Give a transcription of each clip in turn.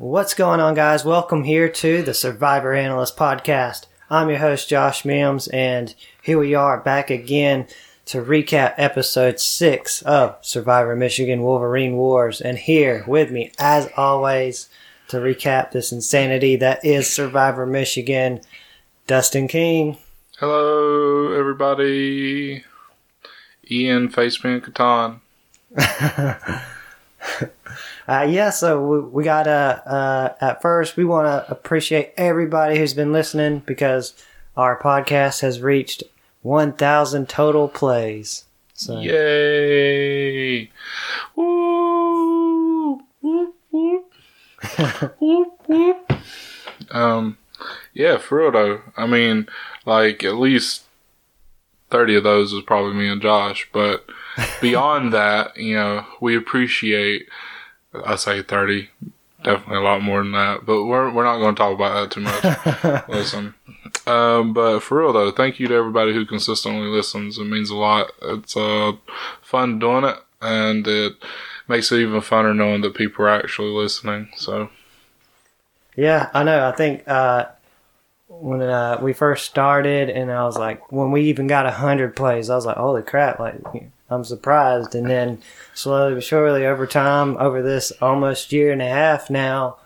What's going on, guys? Welcome here to the Survivor Analyst Podcast. I'm your host, Josh Mims, and here we are back again to recap episode six of Survivor Michigan Wolverine Wars. And here with me, as always, to recap this insanity that is Survivor Michigan, Dustin King. Hello, everybody. Ian Facepan Catan. Uh, yeah, so we, we got to, uh, at first, we want to appreciate everybody who's been listening because our podcast has reached 1,000 total plays. So, Yay! Woo! Whoop, whoop. whoop, whoop. Um, yeah, for real though. I mean, like at least thirty of those is probably me and Josh, but beyond that, you know, we appreciate. I say thirty, definitely a lot more than that, but we're we're not going to talk about that too much. Listen, um, but for real though, thank you to everybody who consistently listens. It means a lot. It's uh fun doing it, and it makes it even funner knowing that people are actually listening. So yeah, I know. I think uh, when uh, we first started, and I was like, when we even got a 100 plays, I was like, holy crap, like, I'm surprised. And then slowly but surely over time, over this almost year and a half now,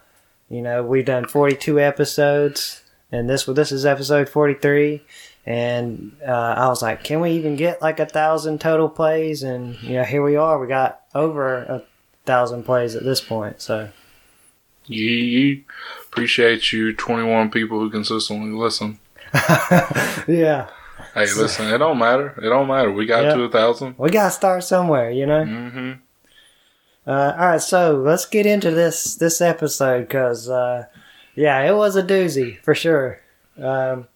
you know, we've done 42 episodes, and this this is episode 43. And uh, I was like, can we even get like a thousand total plays? And you know, here we are. We got over a thousand plays at this point. So you appreciate you 21 people who consistently listen. yeah, Hey, listen, it don't matter. It don't matter. We got Yeah. to a thousand. we gotta start somewhere, you know. Mm-hmm. Uh, all right, so let's get into this this episode because, uh, yeah, it was a doozy for sure. Um,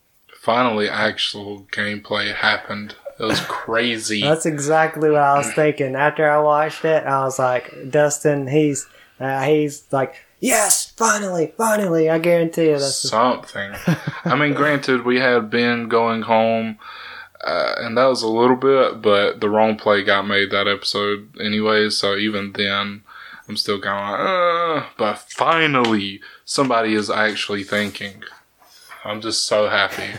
Finally, actual gameplay happened. It was crazy. that's exactly what I was thinking. After I watched it, I was like, Dustin, he's uh, he's like, yes, finally, finally. I guarantee you, that's something. I mean, granted, we had Ben going home, uh, and that was a little bit, but the wrong play got made that episode anyway. So even then, I'm still going, uh, but finally, somebody is actually thinking. I'm just so happy.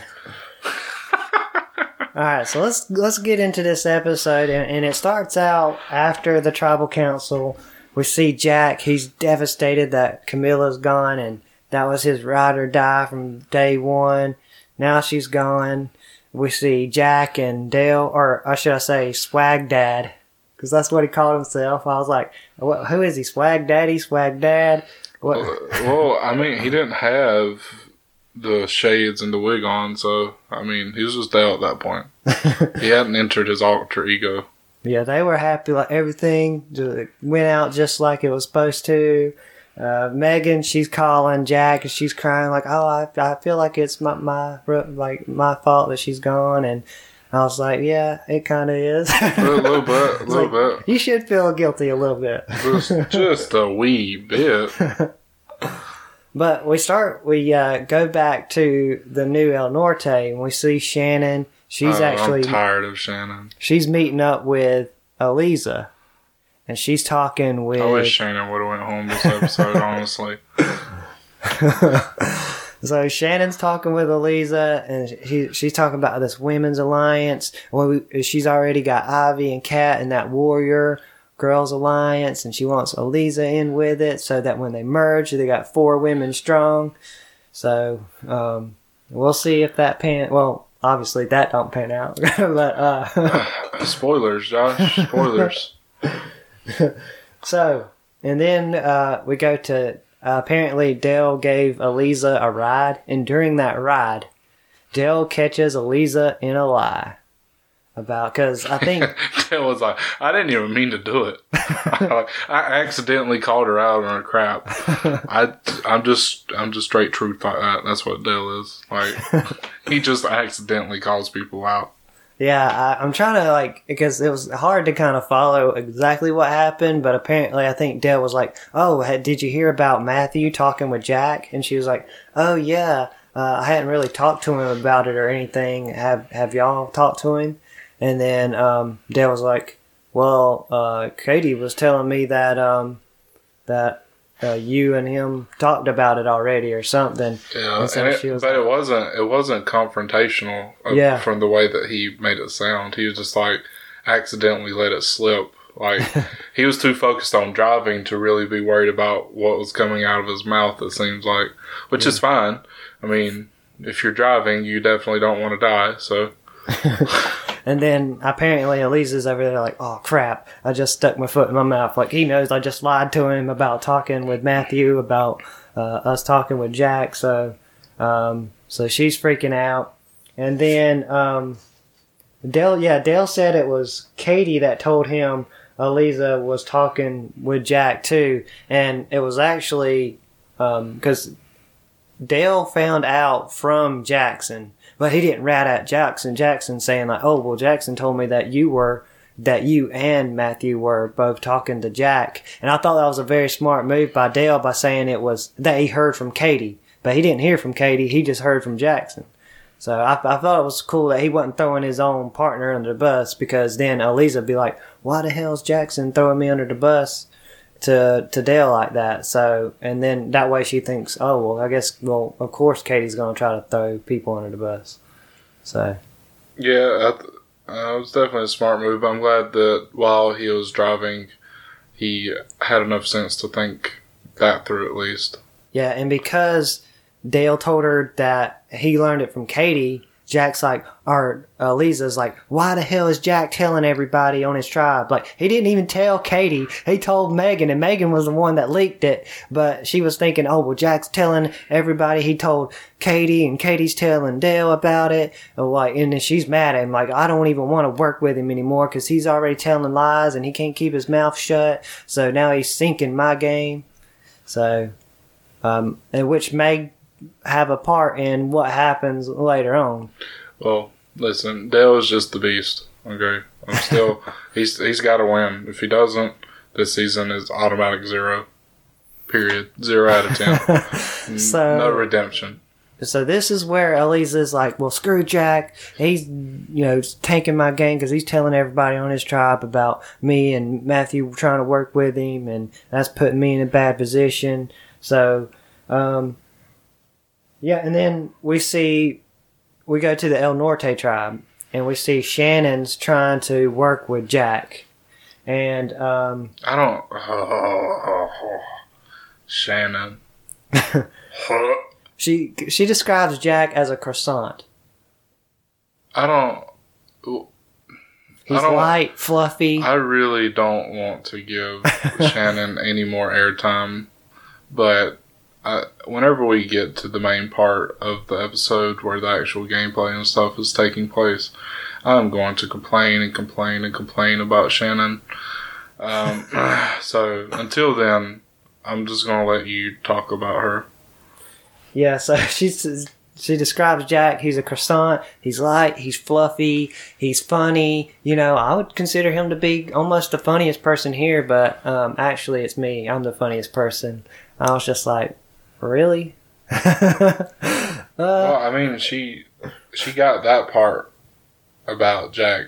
All right, so let's let's get into this episode, and, and it starts out after the tribal council. We see Jack; he's devastated that Camilla's gone, and that was his ride or die from day one. Now she's gone. We see Jack and Dale, or I should I say, Swag Dad, because that's what he called himself. I was like, what, "Who is he? Swag Daddy? Swag Dad?" What? well, I mean, he didn't have the shades and the wig on, so I mean, he was just Dale at that point. he hadn't entered his alter ego. Yeah, they were happy. Like everything went out just like it was supposed to. Uh, Megan, she's calling Jack and she's crying like, "Oh, I, I feel like it's my my like my fault that she's gone." And I was like, "Yeah, it kind of is." A little, bit, a little like, bit. You should feel guilty a little bit. Just, just a wee bit. But we start. We uh, go back to the new El Norte and we see Shannon. She's Oh, actually I'm tired of Shannon. she's meeting up with Eliza, and she's talking with. I wish Shannon would have went home this episode. honestly, So Shannon's talking with Eliza, and she, she's talking about this women's alliance. Well, we, she's already got Ivy and Kat and that warrior girls alliance, and she wants Eliza in with it so that when they merge, they got four women strong. So um, we'll see if that pan. Well, obviously that don't pan out, but uh, spoilers, Josh. Spoilers. So, and then uh, we go to uh, apparently Dale gave Eliza a ride, and during that ride, Dale catches Eliza in a lie about because I think Dale was like, I didn't even mean to do it. I accidentally called her out on her crap. I, I'm just, I'm just straight truth like that. That's what Dale is. Like, he just accidentally calls people out. yeah I, I'm trying to like because it was hard to kind of follow exactly what happened, but apparently I think Dale was like, "Oh, did you hear about Matthew talking with Jack?" And she was like, "Oh yeah." Uh, I hadn't really talked to him about it or anything. Have Have y'all talked to him? And then um, Dale was like, "Well, uh, Katie was telling me that um, that uh, you and him talked about it already or something. Yeah, And so it- she was but like- it wasn't it wasn't confrontational. uh, Yeah. from the way that he made it sound, he was just like accidentally let it slip. Like he was too focused on driving to really be worried about what was coming out of his mouth. It seems like, which is fine. I mean, if you're driving, you definitely don't want to die. So And then apparently Elisa's over there like, oh crap, I just stuck my foot in my mouth. Like he knows I just lied to him about talking with Matthew, about uh, us talking with Jack. So, um, so she's freaking out. And then um, Dale, yeah, Dale said it was Katie that told him Elisa was talking with Jack too, and it was actually because Dale found out from Jackson, but he didn't rat at Jackson. Jackson saying like, "Oh, well, Jackson told me that you were." That you and Matthew were both talking to Jack, and I thought that was a very smart move by Dale by saying it was that he heard from Katie, but he didn't hear from Katie. He just heard from Jackson. So I, I thought it was cool that he wasn't throwing his own partner under the bus because then Eliza would be like, "Why the hell's Jackson throwing me under the bus to to Dale like that?" So and then that way she thinks, "Oh well, I guess well of course Katie's gonna try to throw people under the bus." So yeah, I th- uh, it was definitely a smart move. I'm glad that while he was driving, he had enough sense to think that through at least. yeah, and because Dale told her that he learned it from Katie. Jack's like, or uh, Lisa's like, why the hell is Jack telling everybody on his tribe? Like, he didn't even tell Katie. He told Megan, and Megan was the one that leaked it. But she was thinking, oh, well, Jack's telling everybody. He told Katie, and Katie's telling Dale about it. And like, and then she's mad at him. Like, I don't even want to work with him anymore because he's already telling lies and he can't keep his mouth shut. So now he's sinking my game. So, um, and which may have a part in what happens later on. Well, listen, Dale is just the beast. Okay, I'm still he's he's got to win. If he doesn't, this season is automatic zero. Period. Zero out of ten. So- no redemption. So this is where Elisa's like, well, screw Jack. He's, you know, tanking my game because he's telling everybody on his tribe about me and Matthew trying to work with him, and that's putting me in a bad position. So, um, yeah, and then we see, we go to the El Norte tribe, and we see Shannon's trying to work with Jack. And, um, I don't. Oh, Shannon. she she describes Jack as a croissant. I don't. He's I light, fluffy. I really don't want to give Shannon any more airtime, but I, whenever we get to the main part of the episode where the actual gameplay and stuff is taking place, I'm going to complain and complain and complain about Shannon. Um, so until then, I'm just going to let you talk about her. Yeah, so she's she describes Jack. He's a croissant. He's light. He's fluffy. He's funny. You know, I would consider him to be almost the funniest person here, but um, actually, it's me. I'm the funniest person. I was just like, really? Well, I mean, she she got that part about Jack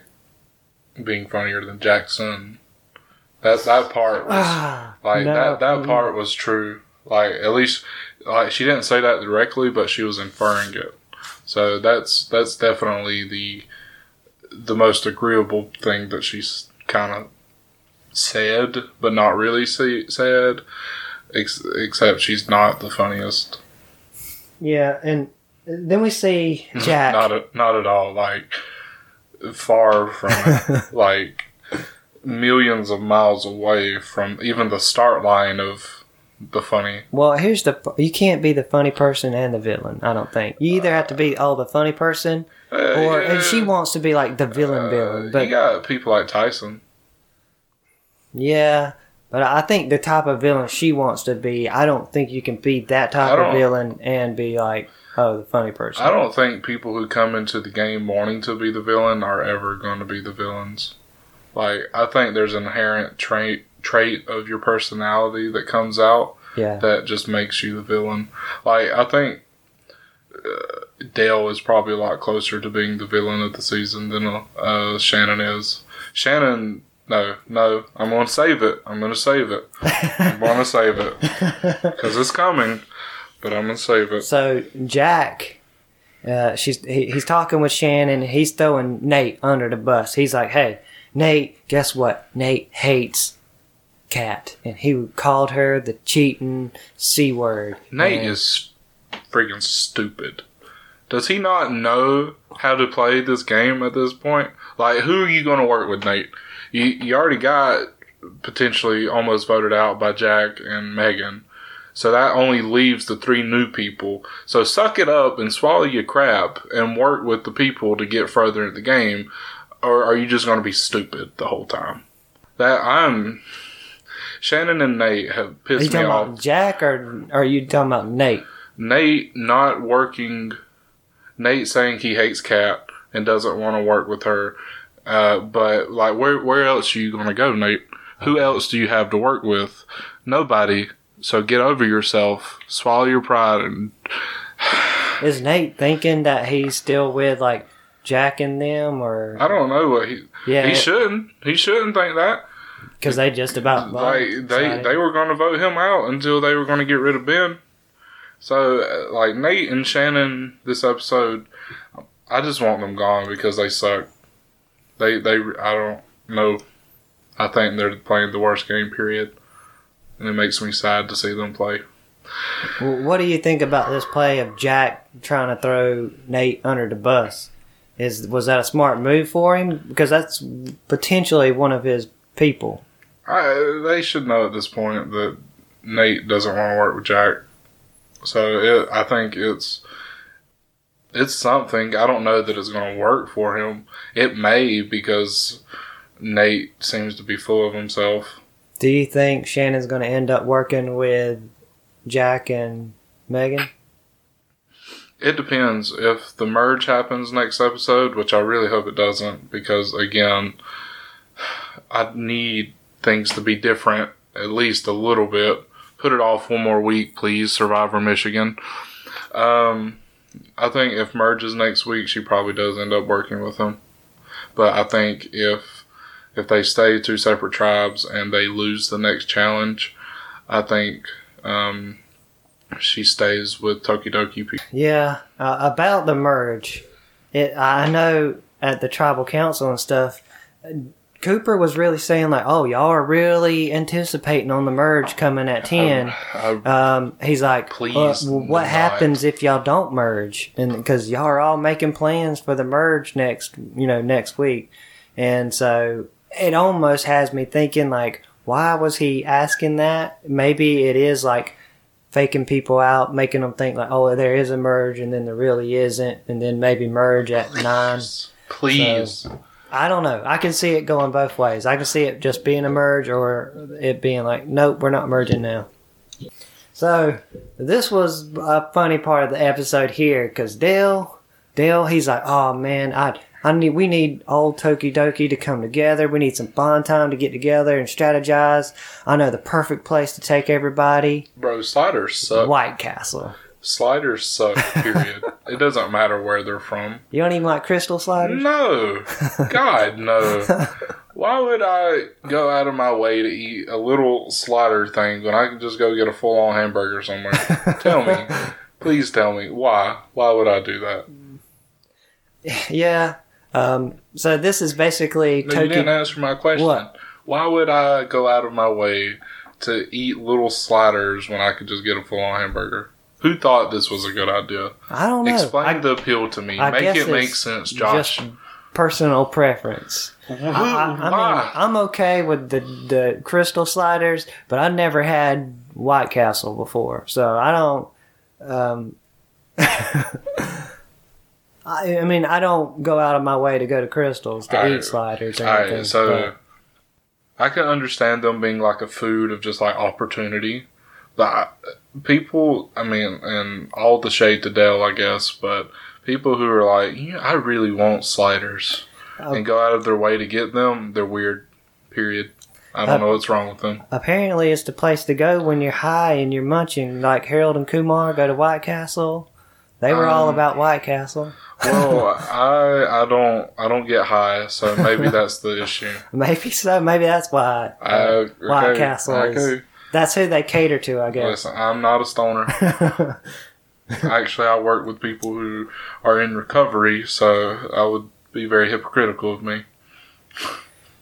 being funnier than Jackson. That that part was Ah, like no, that that mm. part was true. Like at least like she didn't say that directly, but she was inferring it. So that's that's definitely the the most agreeable thing that she's kind of said, but not really say, said. Ex- except she's not the funniest. Yeah, and then we see Jack. Not at, not at all. Like far from it. like millions of miles away from even the start line of the funny. Well, here's the you can't be the funny person and the villain. I don't think you either have to be oh the funny person Uh, or and she wants to be like the villain Uh, villain. But you got people like Tyson. Yeah, but I think the type of villain she wants to be, I don't think you can be that type of villain and be like, oh, the funny person. I don't think people who come into the game wanting to be the villain are ever going to be the villains. Like I think there's an inherent trait trait of your personality that comes out Yeah, that just makes you the villain. Like I think uh, Dale is probably a lot closer to being the villain of the season than uh, Shannon is. Shannon no, no. I'm gonna save it. I'm gonna save it. I'm gonna save it because it's coming. But I'm gonna save it. So Jack, uh, she's he, he's talking with Shannon. He's throwing Nate under the bus. He's like, "Hey, Nate, guess what? Nate hates Kat, and he called her the cheating c word." Nate And- is freaking stupid. Does he not know how to play this game at this point? Like, who are you going to work with, Nate? You you already got potentially almost voted out by Jack and Megan. So that only leaves the three new people. So suck it up and swallow your crap and work with the people to get further in the game. Or are you just going to be stupid the whole time? That I'm. Shannon and Nate have Are you pissed me talking off. about Jack or are you talking about Nate? Nate not working. Nate saying he hates Kat and doesn't want to work with her. Uh, but like, where where else are you gonna go, Nate? Who else do you have to work with? Nobody. So get over yourself, swallow your pride, and Is Nate thinking that he's still with like Jack and them, or I don't know what he. yeah, He shouldn't. He shouldn't think that. because they just about voted, they so- they were going to vote him out until they were going to get rid of Ben. So uh, like Nate and Shannon this episode, I just want them gone because they suck. They they I don't know. I think they're playing the worst game period, and it makes me sad to see them play. Well, What do you think about this play of Jack trying to throw Nate under the bus? Is was that a smart move for him? Because that's potentially one of his people. I, they should know at this point that Nate doesn't want to work with Jack. So it, I think it's it's something. I don't know that it's going to work for him. It may because Nate seems to be full of himself. Do you think Shannon's going to end up working with Jack and Megan? It depends if the merge happens next episode, which I really hope it doesn't, because again, I need things to be different at least a little bit. Put it off one more week, please, Survivor Michigan. Um, I think if merge is next week, she probably does end up working with him. But I think if if they stay two separate tribes and they lose the next challenge, I think um, she stays with Tokidoki people. Yeah, uh, about the merge. It I know at the tribal council and stuff. Cooper was really saying like, "Oh, y'all are really anticipating on the merge coming at 10. I, Um, he's like, Please "Uh, well, what not." happens if y'all don't merge? And because y'all are all making plans for the merge next, you know, next week, and so it almost has me thinking like, why was he asking that? Maybe it is like faking people out, making them think like, oh, there is a merge, and then there really isn't, and then maybe merge at nine. Please. I don't know. I can see it going both ways. I can see it just being a merge or it being like, nope, we're not merging now. So this was a funny part of the episode here because Dale, Dale, he's like, oh man, I, I need, we need old Tokidoki to come together. We need some fun time to get together and strategize. I know the perfect place to take everybody. Bro, sliders suck. White Castle. Sliders suck, period. it doesn't matter where they're from. You don't even like Krystal sliders? No. God, no. Why would I go out of my way to eat a little slider thing when I can just go get a full on hamburger somewhere? tell me. Please tell me. Why? Why would I do that? Yeah. Um, so this is basically No, you didn't answer my question. What? Why would I go out of my way to eat little sliders when I could just get a full on hamburger? Who thought this was a good idea? I don't know. Explain I, the appeal to me. I Make guess it make sense, Josh. Just personal preference. I, I, I mean, I'm okay with the the Krystal sliders, but I never had White Castle before, so I don't. Um, I, I mean, I don't go out of my way to go to Krystals to Alright. eat sliders or Alright, anything. so I can understand them being like a food of just like opportunity. But I, people, I mean, and all the shade to Dell, I guess, but people who are like, yeah, I really want sliders Oh. and go out of their way to get them, they're weird. Period. I don't Uh, know what's wrong with them. apparently, it's the place to go when you're high and you're munching. Like Harold and Kumar go to White Castle. They were all Um, about White Castle. Well, I I don't I don't get high, so maybe that's the issue. Maybe so. Maybe that's why uh, Uh, White okay, Castle is. That's who they cater to, I guess. Listen, I'm not a stoner. Actually, I work with people who are in recovery, so I would be very hypocritical of me.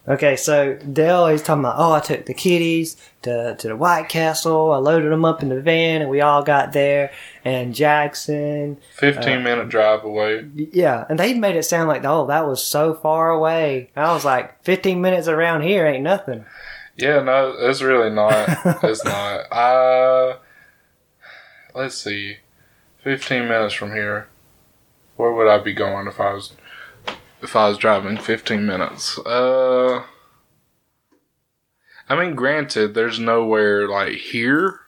okay, so Dale, he's talking about, oh, I took the kiddies to, to the White Castle. I loaded them up in the van, and we all got there. And Jackson, 15 uh, minute drive away. yeah, and they made it sound like, oh, that was so far away. I was like, 15 minutes around here ain't nothing. Yeah, no, it's really not. it's not. Uh, let's see. 15 minutes from here. Where would I be going if I was if I was driving 15 minutes? Uh I mean, granted, there's nowhere like here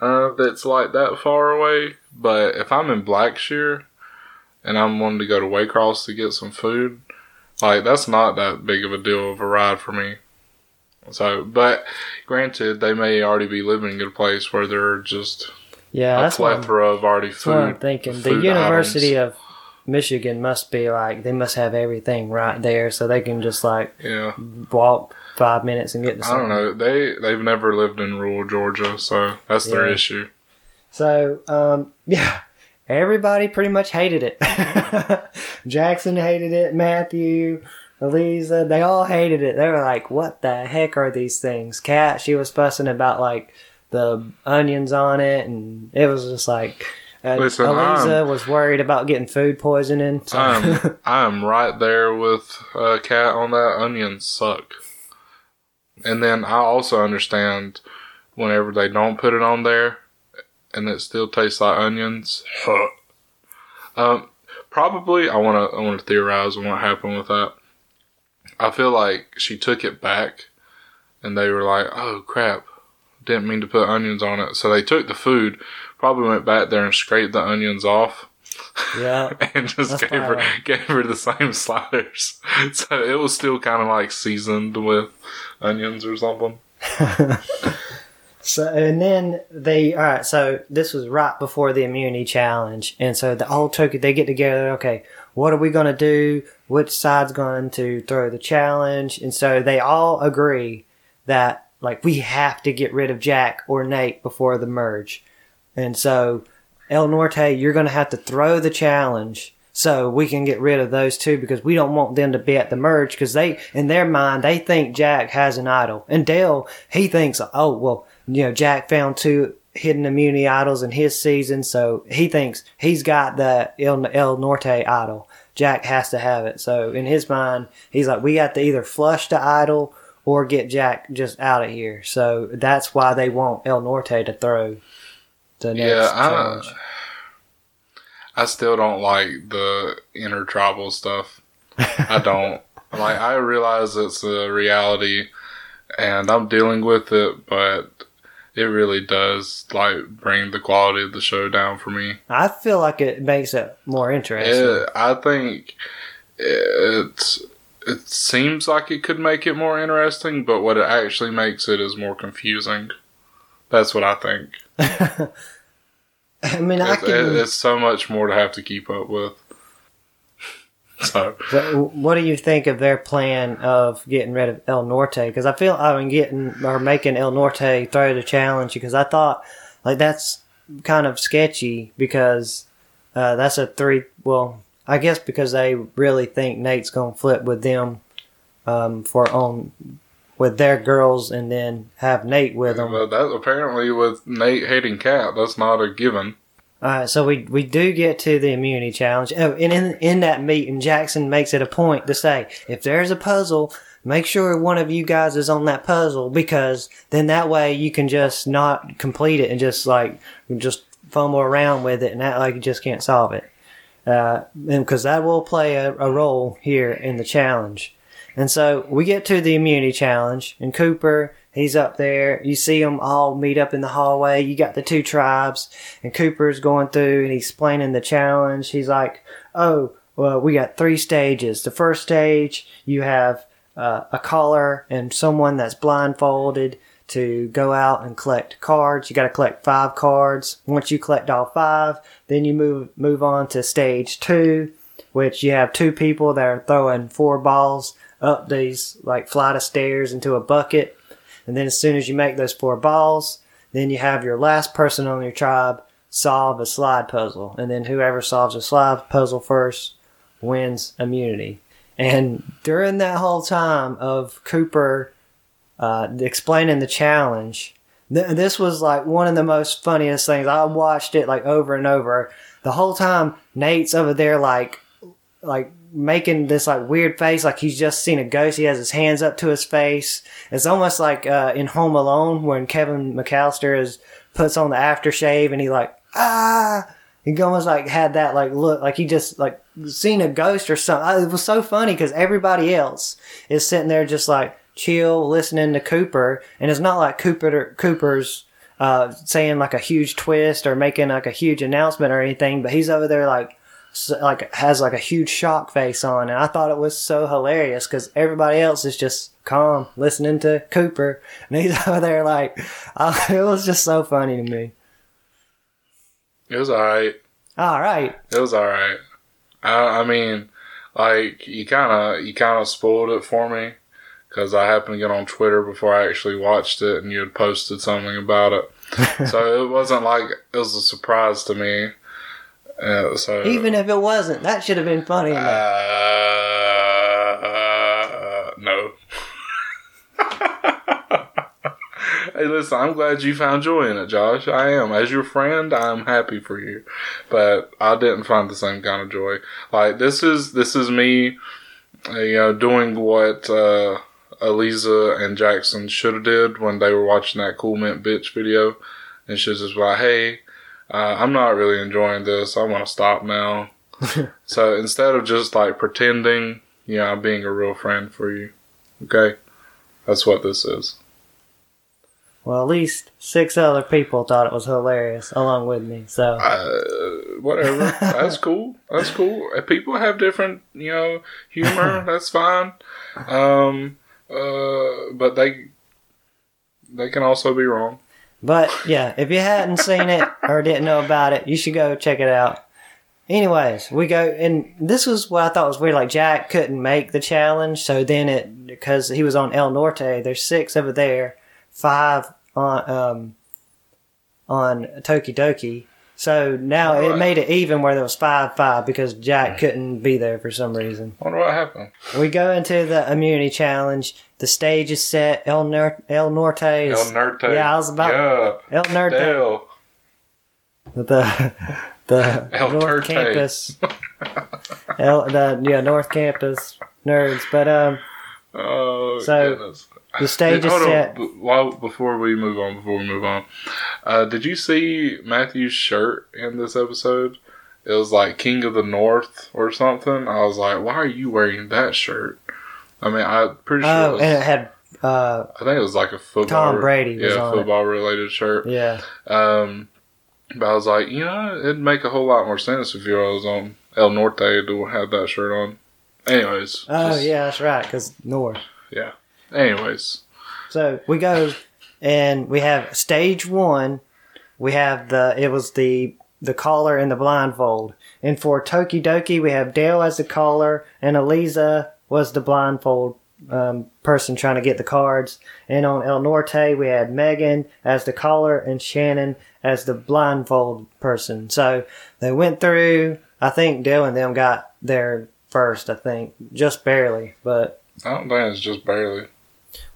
uh, that's like that far away. But if I'm in Blackshear and I'm wanting to go to Waycross to get some food, like that's not that big of a deal of a ride for me. So, but granted, they may already be living in a place where they're just Yeah, a that's what, I'm, of already that's what I'm food. thinking. The University items. of Michigan must be like, they must have everything right there, so they can just like Yeah, walk five minutes and get to I don't know. They they've never lived in rural Georgia, so that's their Yeah. issue. So, um, yeah, everybody pretty much hated it. Jackson hated it, Matthew, Eliza, they all hated it. They were like, what the heck are these things? Kat, she was fussing about like the onions on it, and it was just like, uh, Listen, Eliza was worried about getting food poisoning. So. I'm I'm right there with uh, Kat on that. Onions suck. And then I also understand whenever they don't put it on there, and it still tastes like onions. um, probably I want to I want to theorize on what happened with that. I feel like she took it back, and they were like, "Oh crap, didn't mean to put onions on it." So they took the food, probably went back there and scraped the onions off. yeah. and just gave her gave her the same sliders. So it was still kind of like seasoned with onions or something. So and then they all right. So this was right before the immunity challenge, and so the whole turkey they get together. Okay, what are we gonna do? Which side's going to throw the challenge? And so they all agree that like we have to get rid of Jack or Nate before the merge, and so El Norte, you're gonna have to throw the challenge. So we can get rid of those two because we don't want them to be at the merge because they, in their mind, they think Jack has an idol. And Dale, he thinks, oh, well, you know, Jack found two hidden immunity idols in his season, so he thinks he's got the El, El Norte idol. Jack has to have it. So in his mind, he's like, we got to either flush the idol or get Jack just out of here. So that's why they want El Norte to throw the next Yeah, I- challenge. I still don't like the intertribal stuff. I don't. like I realize it's a reality and I'm dealing with it, but it really does like bring the quality of the show down for me. I feel like it makes it more interesting. It, I think it it seems like it could make it more interesting, but what it actually makes it is more confusing. That's what I think. I mean, I can. it's so much more to have to keep up with. So But what do you think of their plan of getting rid of El Norte? Because I feel I mean getting or making El Norte throw the challenge because I thought like that's kind of sketchy because uh, that's a three. Well, I guess because they really think Nate's gonna flip with them um, for on with their girls and then have Nate with them. But that apparently with Nate hating Kat, that's not a given. All right, so we we do get to the immunity challenge. Oh, and in in that meeting, Jackson makes it a point to say, if there's a puzzle, make sure one of you guys is on that puzzle because then that way you can just not complete it and just like just fumble around with it and act like you just can't solve it. Uh, because that will play a, a role here in the challenge. And so we get to the immunity challenge, and Cooper, he's up there. You see them all meet up in the hallway. You got the two tribes, and Cooper's going through and he's explaining the challenge. He's like, "Oh, well, we got three stages. The first stage, you have uh, a caller and someone that's blindfolded to go out and collect cards. You got to collect five cards. Once you collect all five, then you move move on to stage two, which you have two people that are throwing four balls up these like flight of stairs into a bucket. And then as soon as you make those four balls, then you have your last person on your tribe solve a slide puzzle. And then whoever solves a slide puzzle first wins immunity. And during that whole time of Cooper uh, explaining the challenge, th- this was like one of the most funniest things. I watched it like over and over. The whole time, Nate's over there like, like making this like weird face, like he's just seen a ghost. He has his hands up to his face. It's almost like uh, in Home Alone when Kevin McAllister is puts on the aftershave and he like ah. He almost like had that like look, like he just like seen a ghost or something. It was so funny because everybody else is sitting there just like chill, listening to Cooper, and it's not like Cooper Cooper's uh, saying like a huge twist or making like a huge announcement or anything, but he's over there like like has like a huge shock face on, and I thought it was so hilarious because everybody else is just calm listening to Cooper, and he's over there like uh, it was just so funny to me. It was alright. All right. It was alright. I, I mean, like you kind of you kind of spoiled it for me because I happened to get on Twitter before I actually watched it, and you had posted something about it. so it wasn't like it was a surprise to me. Uh, so Even if it wasn't, that should have been funny. uh, uh, no. hey, listen, I'm glad you found joy in it, Josh. I am. As your friend, I'm happy for you, but I didn't find the same kind of joy. Like this is this is me, uh, you know, doing what uh, Eliza and Jackson should have did when they were watching that Cool Mint Bitch video, and she's just like, "Hey, uh, I'm not really enjoying this. I want to stop now." so instead of just like pretending, you know, I'm being a real friend for you. Okay, that's what this is. Well, at least six other people thought it was hilarious along with me. So Uh, whatever. That's cool. That's cool. If people have different, you know, humor. that's fine. Um, uh, but they they can also be wrong. But yeah, if you hadn't seen it or didn't know about it, you should go check it out. Anyways, we go, and this was what I thought was weird. Like Jack couldn't make the challenge, so then it because he was on El Norte. There's six over there, five on um on Tokidoki. So now it made it even where there was five five because Jack couldn't be there for some reason. Wonder what happened. We go into the immunity challenge. The stage is set. El, Nor- El Norte is El Norte. Yeah, I was about Yeah. El Norte. Dale. the the El North Norte. Campus, El, the yeah North Campus nerds. But um, Oh, So, goodness. The stage Did- is on. set. B- While before we move on, before we move on, uh, did you see Matthew's shirt in this episode? It was like King of the North or something. I was like, why are you wearing that shirt? I mean, I'm pretty sure. it oh, was, and it had uh, I think it was like a football. Tom Brady was yeah, on it. football related shirt. yeah. Um, but I was like, you know, it'd make a whole lot more sense if you was on El Norte to have that shirt on. Anyways. Oh just- yeah, that's right. Because North. Yeah. Anyways. So we go and we have stage one. We have the it was the the caller and the blindfold. And for Toki Tokidoki, we have Dale as the caller and Eliza was the blindfold um, person trying to get the cards. And on El Norte, we had Megan as the caller and Shannon as the blindfold person. So they went through. I think Dale and them got there first. I think just barely, but I don't think it's just barely.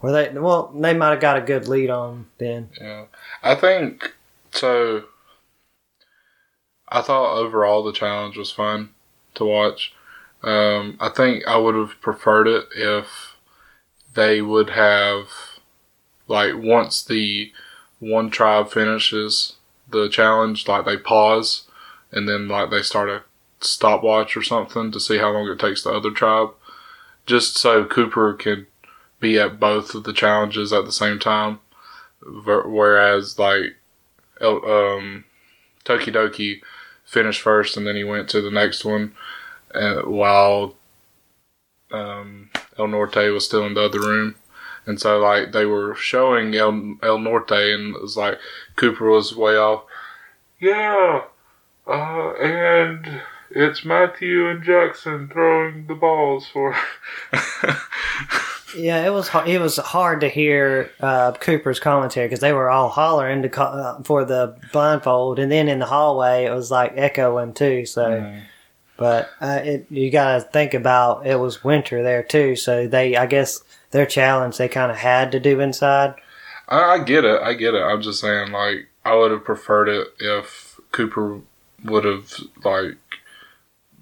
Were they? Well, they might have got a good lead on then. Yeah. I think so. I thought overall the challenge was fun to watch. Um, I think I would have preferred it if they would have, like, once the one tribe finishes the challenge, like, they pause and then, like, they start a stopwatch or something to see how long it takes the other tribe. Just so Cooper could be at both of the challenges at the same time. Whereas, like, um, Tokidoki finished first and then he went to the next one, uh, while um, El Norte was still in the other room. And so, like, they were showing El, El Norte, and it was like Cooper was way off. Yeah, uh, and It's Matthew and Jackson throwing the balls for. Yeah, it was it was hard to hear uh, Cooper's commentary because they were all hollering to call, uh, for the blindfold, and then in the hallway it was like echoing too. So, Mm. but uh, it, you got to think about it was winter there too. So they, I guess, their challenge they kind of had to do inside. I, I get it. I get it. I'm just saying, like, I would have preferred it if Cooper would have like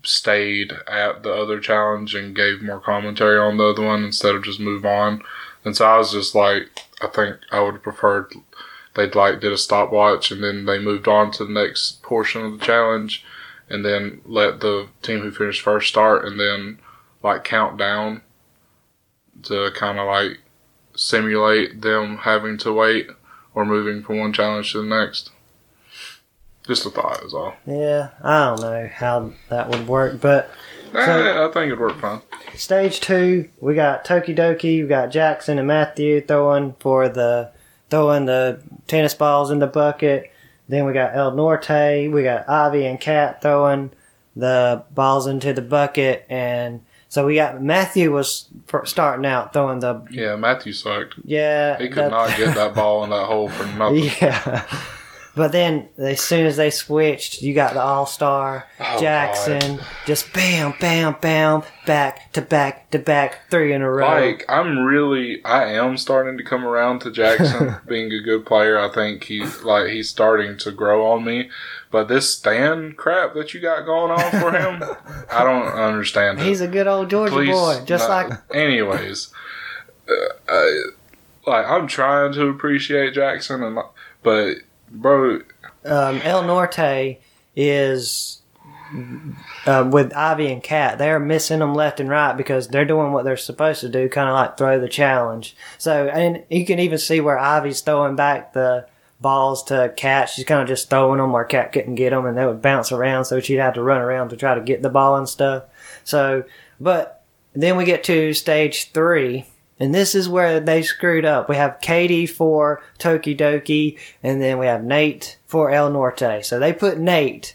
stayed at the other challenge and gave more commentary on the other one instead of just move on. And so I was just like, I think I would have preferred they'd like did a stopwatch and then they moved on to the next portion of the challenge and then let the team who finished first start and then like count down to kind of like simulate them having to wait or moving from one challenge to the next. Just a thought is all. Yeah, I don't know how that would work, but Eh, I think it'd work fine. Stage two, we got Tokidoki, we got Jackson and Matthew throwing for the throwing the tennis balls in the bucket. Then we got El Norte, we got Ivy and Kat throwing the balls into the bucket, and so we got Matthew was starting out throwing the Yeah, Matthew sucked. yeah. He could that- not get that ball in that hole for nothing. Yeah. But then, as soon as they switched, you got the All Star Oh, Jackson, just bam, bam, bam, back to back to back, three in a row. Like I'm really, I am starting to come around to Jackson being a good player. I think he's like he's starting to grow on me. But this stand crap that you got going on for him, I don't understand. it. He's a good old Georgia Please, boy, just not- like Anyways, uh, I, like I'm trying to appreciate Jackson, and but bro, um, El Norte is um, with Ivy and Kat. They're missing them left and right because they're doing what they're supposed to do, kind of like throw the challenge. So, and you can even see where Ivy's throwing back the balls to Kat. She's kind of just throwing them where Kat couldn't get them, and they would bounce around, so she'd have to run around to try to get the ball and stuff. So, but then we get to stage three. And this is where they screwed up. We have Katie for Tokidoki, and then we have Nate for El Norte. So they put Nate,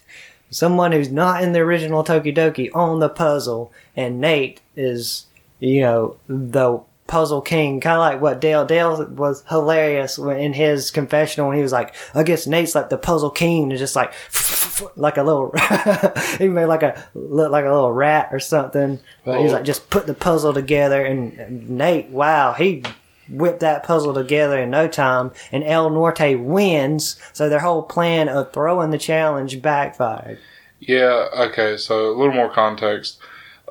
someone who's not in the original Tokidoki, on the puzzle, and Nate is, you know, the puzzle king, kind of like what Dale. Dale was hilarious when in his confessional when he was like, "I guess Nate's like the puzzle king," and just like, like a little, he made like a look like a little rat or something. But he was Oh. like, just put the puzzle together, and, and Nate, wow, he whipped that puzzle together in no time, and El Norte wins. So their whole plan of throwing the challenge backfired. yeah, okay. So a little more context.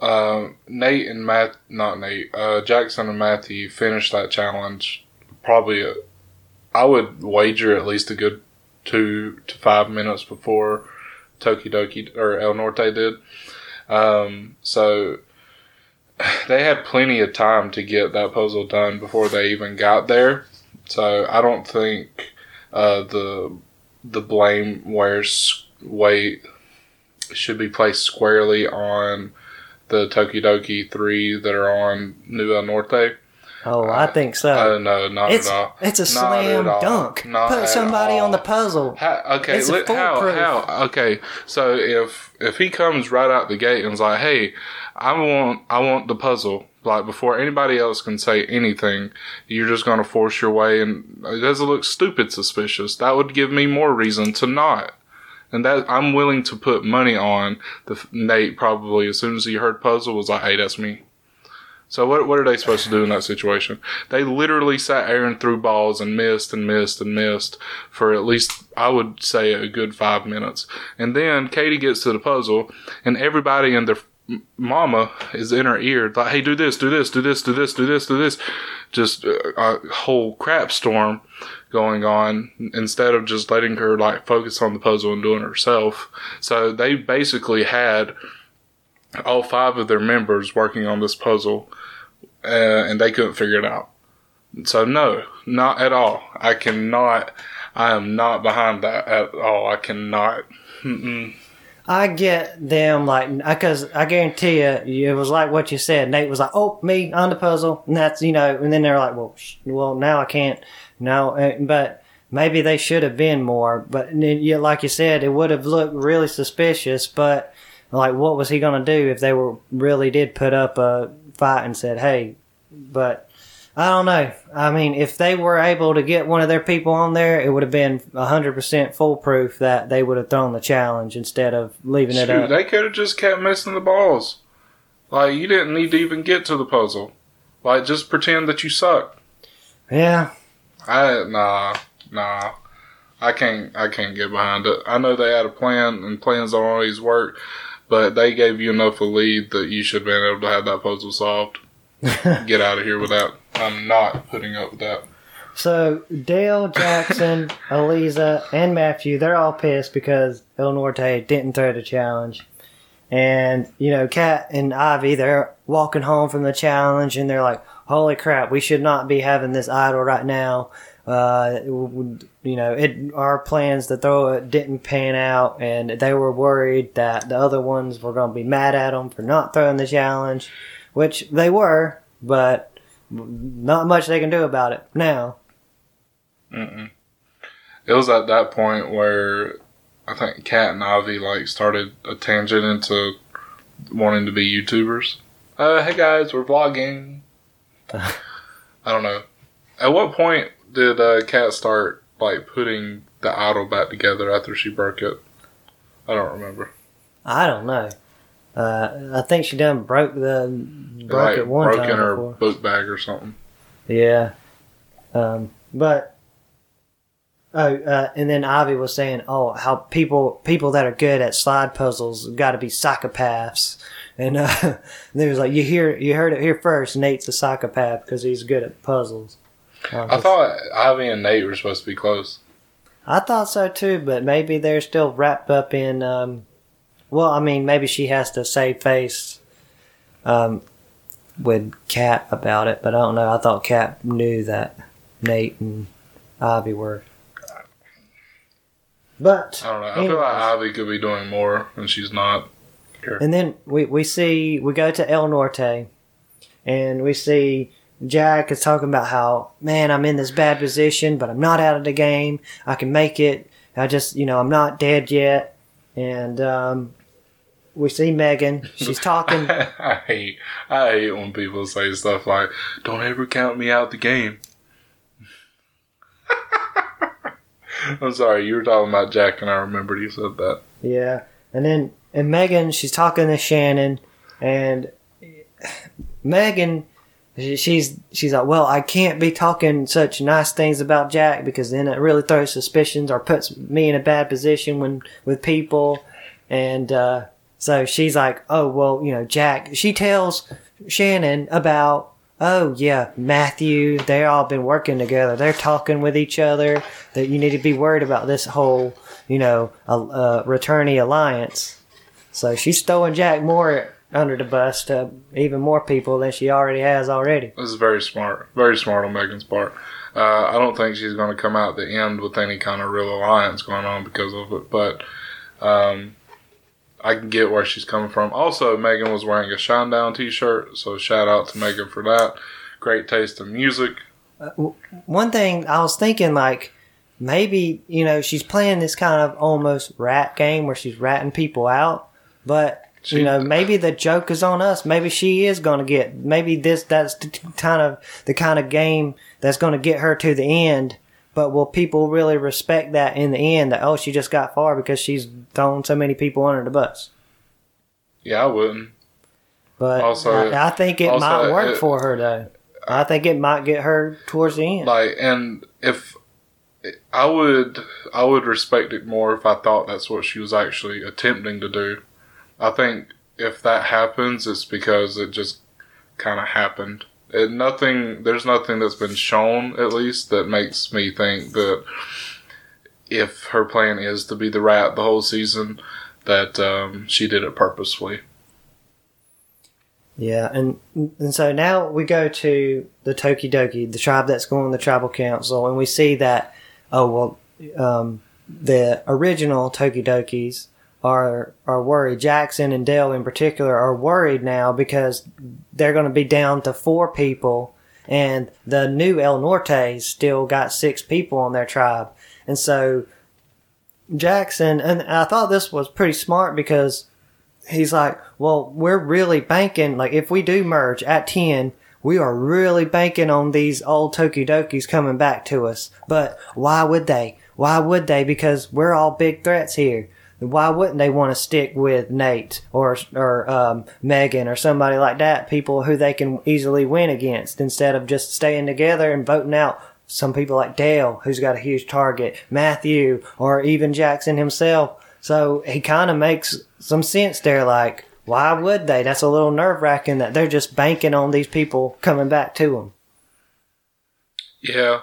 Um, Nate and Matt, not Nate, uh, Jackson and Matthew finished that challenge probably. A, I would wager at least a good two to five minutes before Tokidoki or El Norte did. Um, so they had plenty of time to get that puzzle done before they even got there. So I don't think uh, the the blame wears weight should be placed squarely on the Tokidoki three that are on New El Norte. Oh, I think so. Uh, no, not it's at all. it's a slam dunk. Not Put somebody on the puzzle. How, okay, It's li- how how okay. So if if he comes right out the gate and is like, "Hey, I want I want the puzzle," like before anybody else can say anything, you're just going to force your way, and it doesn't look stupid suspicious. That would give me more reason to not. And that I'm willing to put money on the Nate probably as soon as he heard puzzle was like, "Hey, that's me." So what what are they supposed to do in that situation? They literally sat and threw balls and missed and missed and missed for at least I would say a good five minutes. And then Katie gets to the puzzle, and everybody and their mama is in her ear like, "Hey, do this, do this, do this, do this, do this, do this." Just uh, a whole crap storm going on instead of just letting her like focus on the puzzle and doing it herself. So they basically had all five of their members working on this puzzle uh, and they couldn't figure it out. So no, not at all. I cannot. I am not behind that at all. I cannot. Mm-mm. I get them like because I guarantee you, it was like what you said. Nate was like, "Oh, me on the puzzle," and that's you know, and then they're like, "Well, sh- well, now I can't." No, uh, but maybe they should have been more. But like you said, it would have looked really suspicious. But like what was he to do if they were really did put up a fight and said, "Hey," but I don't know. I mean, if they were able to get one of their people on there, it would have been hundred percent foolproof that they would have thrown the challenge instead of leaving it up. they could have just kept missing the balls. Like you didn't need to even get to the puzzle. Like just pretend that you suck. Yeah, I nah nah. I can't I can't get behind it. I know they had a plan and plans don't always work, but they gave you enough of a lead that you should have been able to have that puzzle solved. Get out of here with that. I'm not putting up with that. So Dale, Jackson, Eliza, and Matthew, they're all pissed because El Norte didn't throw the challenge. And, you know, Kat and Ivy, they're walking home from the challenge and they're like, holy crap, we should not be having this idol right now. Uh, you know, it, our plans to throw it didn't pan out and they were worried that the other ones were going to be mad at them for not throwing the challenge, which they were, but not much they can do about it now. Mm-mm. It was at that point where I think Kat and Ivy like started a tangent into wanting to be YouTubers. Uh, hey guys, we're vlogging. I don't know. At what point did uh, Kat start like putting the idol back together after she broke it? I don't remember. I don't know. Uh, I think she done broke the broke like, it one broke time in her before. book bag or something. Yeah. Um, but oh, uh, and then Ivy was saying, "Oh, how people people that are good at slide puzzles got to be psychopaths." And uh, and they was like, "You hear you heard it here first. Nate's a psychopath because he's good at puzzles." I, thought Ivy and Nate were supposed to be close. I thought so too, but maybe they're still wrapped up in. Um, well, I mean, maybe she has to save face um, with Kat about it, but I don't know. I thought Kat knew that Nate and Ivy were. But I don't know. I feel like Ivy could be doing more, and she's not. And then we, we see, we go to El Norte and we see Jack is talking about how, man, I'm in this bad position, but I'm not out of the game. I can make it. I just, you know, I'm not dead yet. And um, we see Megan. She's talking. I hate I hate when people say stuff like, "Don't ever count me out the game." I'm sorry, you were talking about Jack, and I remembered you said that. Yeah. And then, and Megan, she's talking to Shannon, and Megan, she's she's like, well, I can't be talking such nice things about Jack because then it really throws suspicions or puts me in a bad position when with people, and uh, so she's like, oh well, you know, Jack. She tells Shannon about. Oh yeah, Matthew. They all been working together. They're talking with each other. That you need to be worried about this whole, you know, a, a returnee alliance. So she's throwing Jack more under the bus to even more people than she already has already. This is very smart, very smart on Megan's part. Uh, I don't think she's going to come out the end with any kind of real alliance going on because of it, but um, I can get where she's coming from. Also, Megan was wearing a Shinedown T-shirt, so shout out to Megan for that. Great taste in music. Uh, one thing I was thinking, like, maybe, you know, she's playing this kind of almost rat game where she's ratting people out, but. She- you know, maybe the joke is on us. Maybe she is going to get. Maybe this that's the kind of the kind of game that's going to get her to the end. But will people really respect that in the end? That oh, she just got far because she's thrown so many people under the bus. Yeah, I wouldn't. But Also- I, I think it also, might work it- for her though. I think it might get her towards the end. Like, and if I would, I would respect it more if I thought that's what she was actually attempting to do. I think if that happens, it's because it just kind of happened. It, nothing, there's nothing that's been shown, at least, that makes me think that if her plan is to be the rat the whole season, that um, she did it purposefully. Yeah, and and so now we go to the Tokidoki, the tribe that's going to the tribal council, and we see that oh well, um, the original Tokidokis are are worried. Jackson and Dale in particular are worried now because they're going to be down to four people, and the new El Norte's still got six people on their tribe, and so Jackson and I thought this was pretty smart because he's like, well, we're really banking. Like, if we do merge at ten, we are really banking on these old Tokidokis coming back to us. But why would they? Why would they? Because we're all big threats here. Why wouldn't they want to stick with Nate or or um, Megan or somebody like that? People who they can easily win against instead of just staying together and voting out some people like Dale, who's got a huge target, Matthew, or even Jackson himself. So he kind of makes some sense there. Like, why would they? That's a little nerve wracking that they're just banking on these people coming back to them. Yeah.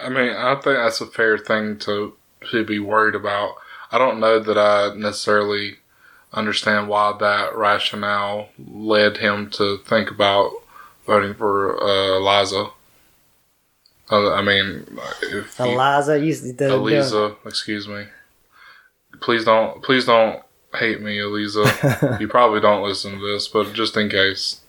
I mean, I think that's a fair thing to, to be worried about. I don't know that I necessarily understand why that rationale led him to think about voting for uh, Eliza. Uh, I mean, if Eliza, you, the, Eliza, excuse me. Please don't, please don't hate me, Eliza. you probably don't listen to this, but just in case.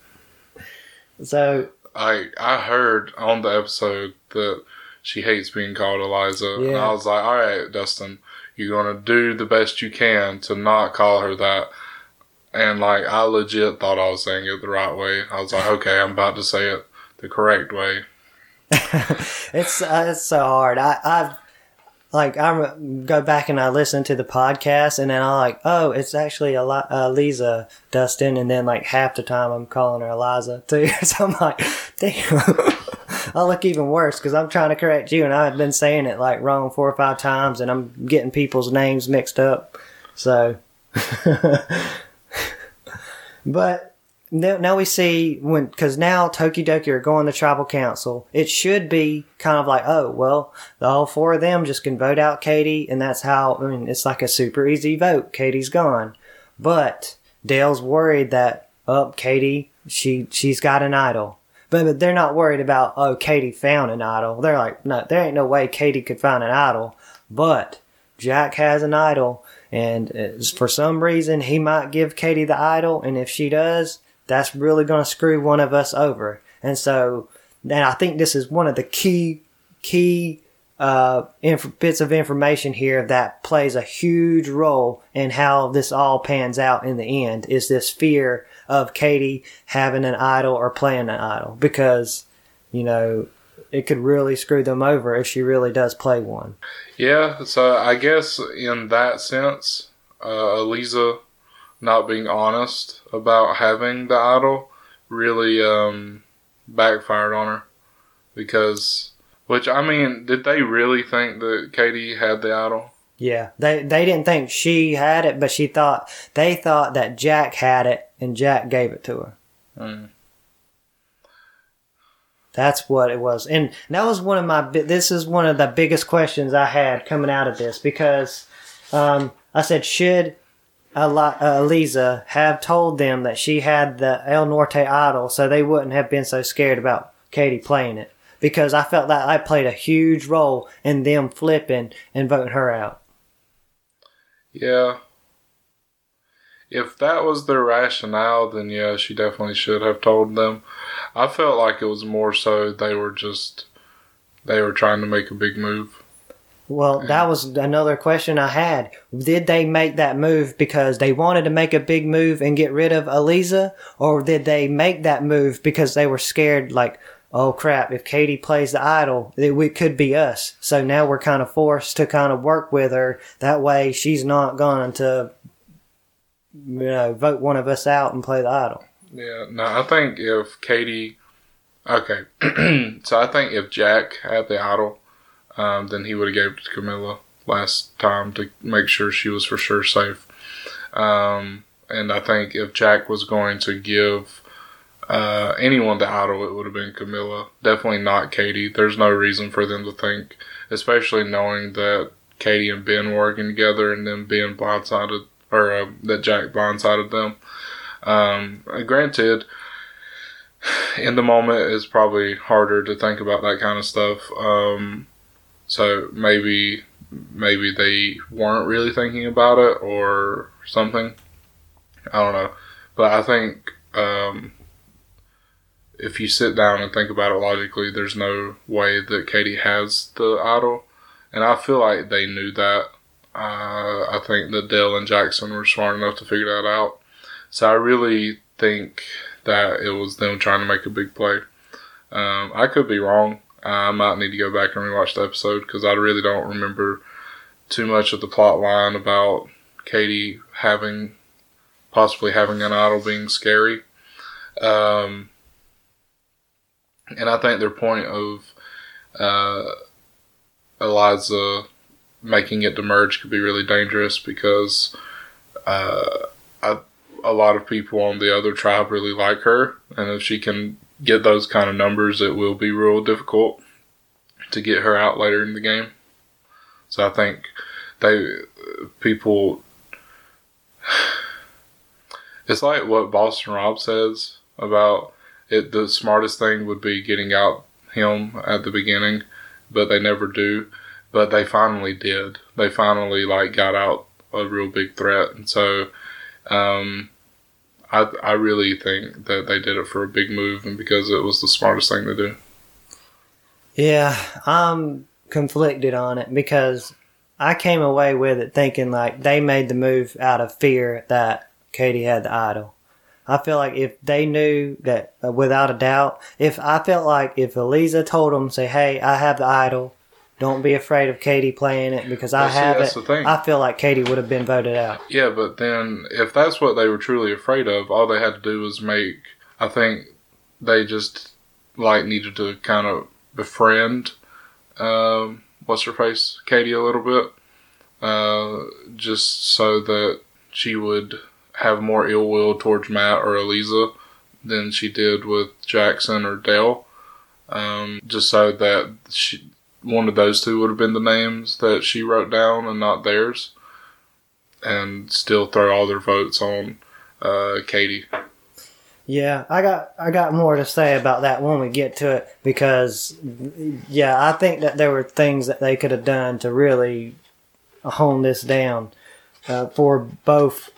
So I I heard on the episode that she hates being called Eliza, Yeah. and I was like, all right, Dustin, you're gonna do the best you can to not call her that. And like, I legit thought I was saying it the right way. I was like, okay, I'm about to say it the correct way. it's uh, it's so hard. I I like I go back and I listen to the podcast and then I'm like oh it's actually a uh, Lisa Dustin and then like half the time I'm calling her Eliza too. so I'm like damn. I look even worse because I'm trying to correct you and I've been saying it like wrong four or five times and I'm getting people's names mixed up. So, but now, now we see when because now Tokidoki are going to tribal council. It should be kind of like, oh well, all four of them just can vote out Katie, and that's how. I mean, it's like a super easy vote. Katie's gone, but Dale's worried that oh, Katie, she she's got an idol. But, they're not worried about oh Katie found an idol. They're like no, there ain't no way Katie could find an idol. But Jack has an idol, and uh, for some reason he might give Katie the idol, and if she does, that's really going to screw one of us over. And so, and I think this is one of the key, key uh, inf- bits of information here that plays a huge role in how this all pans out in the end is this fear of Katie having an idol or playing an idol because, you know, it could really screw them over if she really does play one. Yeah, so I guess in that sense, uh, Eliza not being honest about having the idol really um, backfired on her because which I mean, did they really think that Katie had the idol? Yeah, they they didn't think she had it, but she thought they thought that Jack had it, and Jack gave it to her. Mm. That's what it was, and that was one of my. This is one of the biggest questions I had coming out of this because um, I said, should uh, Eliza have told them that she had the El Norte idol, so they wouldn't have been so scared about Katie playing it? Because I felt that I played a huge role in them flipping and voting her out. Yeah. If that was their rationale, then yeah, she definitely should have told them. I felt like it was more so they were just they were trying to make a big move. Well, that was another question I had. Did they make that move because they wanted to make a big move and get rid of Eliza? Or did they make that move because they were scared, like, oh crap, if Katie plays the idol, it, it could be us. So now we're kind of forced to kind of work with her. That way she's not going to, you know, vote one of us out and play the idol. Yeah, no, I think if Katie, okay, so I think if Jack had the idol, um, then he would have gave it to Camilla last time to make sure she was for sure safe. Um, and I think if Jack was going to give uh, anyone to idol, it would have been Camilla. Definitely not Katie. There's no reason for them to think, especially knowing that Katie and Ben were working together, and then Ben blindsided, or uh, that Jack blindsided them. Um, granted, in the moment, it's probably harder to think about that kind of stuff. Um, so maybe maybe they weren't really thinking about it or something. I don't know, but I think um, if you sit down and think about it logically, there's no way that Katie has the idol, and I feel like they knew that. Uh, I think that Dale and Jackson were smart enough to figure that out. So I really think that it was them trying to make a big play. Um, I could be wrong. I might need to go back and rewatch the episode because I really don't remember too much of the plot line about Katie having possibly having an idol being scary. Um, and I think their point of uh, Eliza making it to merge could be really dangerous because uh, I, a lot of people on the other tribe really like her, and if she can get those kind of numbers, it will be real difficult to get her out later in the game. So I think they people. It's like what Boston Rob says about it. The smartest thing would be getting out him at the beginning, but they never do. But they finally did. They finally like got out a real big threat, and so um, I I really think that they did it for a big move and because it was the smartest thing to do. Yeah, I'm conflicted on it because I came away with it thinking like they made the move out of fear that Katie had the idol. I feel like if they knew that uh, without a doubt, if I felt like if Eliza told them, say, hey, I have the idol, don't be afraid of Katie playing it because I Well, see, have that's it. the thing. I feel like Katie would have been voted out. Yeah, but then if that's what they were truly afraid of, all they had to do was make. I think they just like needed to kind of befriend, um, what's her face, Katie a little bit, uh, just so that she would have more ill will towards Matt or Eliza than she did with Jackson or Dale. Um, just so that she, one of those two would have been the names that she wrote down and not theirs and still throw all their votes on uh, Katie. Yeah, I got I got more to say about that when we get to it because yeah, I think that there were things that they could have done to really hone this down uh, for both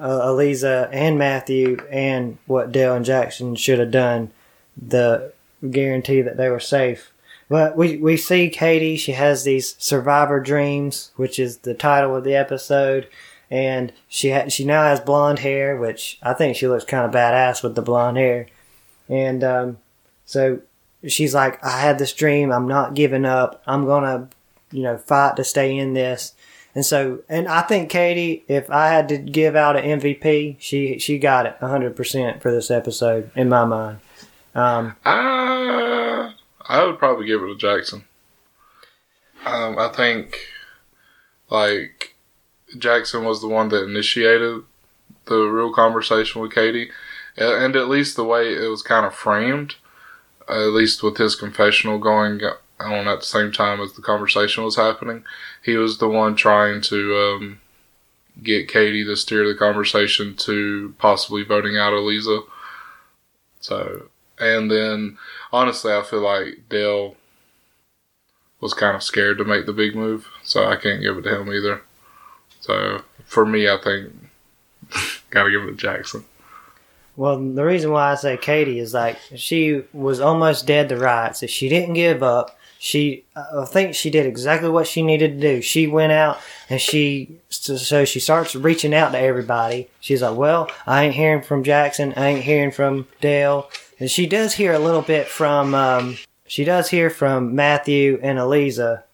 uh, Eliza and Matthew and what Dale and Jackson should have done the guarantee that they were safe. But we we see Katie, she has these survivor dreams, which is the title of the episode and she ha- she now has blonde hair, which I think she looks kind of badass with the blonde hair. And um, so she's like, I had this dream. I'm not giving up. I'm gonna, you know, fight to stay in this. And so, and I think Katie, if I had to give out an MVP, she she got it 100 percent for this episode in my mind. Um, Uh, I would probably give it to Jackson. Um, I think, like, Jackson was the one that initiated the real conversation with Katie, and at least the way it was kind of framed, at least with his confessional going on at the same time as the conversation was happening, he was the one trying to um, get Katie to steer the conversation to possibly voting out Eliza. So, and then honestly, I feel like Dale was kind of scared to make the big move, so I can't give it to him either. So for me, I think gotta give it to Jackson. Well, the reason why I say Katie is like she was almost dead to rights. If she didn't give up, she I think she did exactly what she needed to do. She went out and she so she starts reaching out to everybody. She's like, "Well, I ain't hearing from Jackson. I ain't hearing from Dale." And she does hear a little bit from um, she does hear from Matthew and Eliza,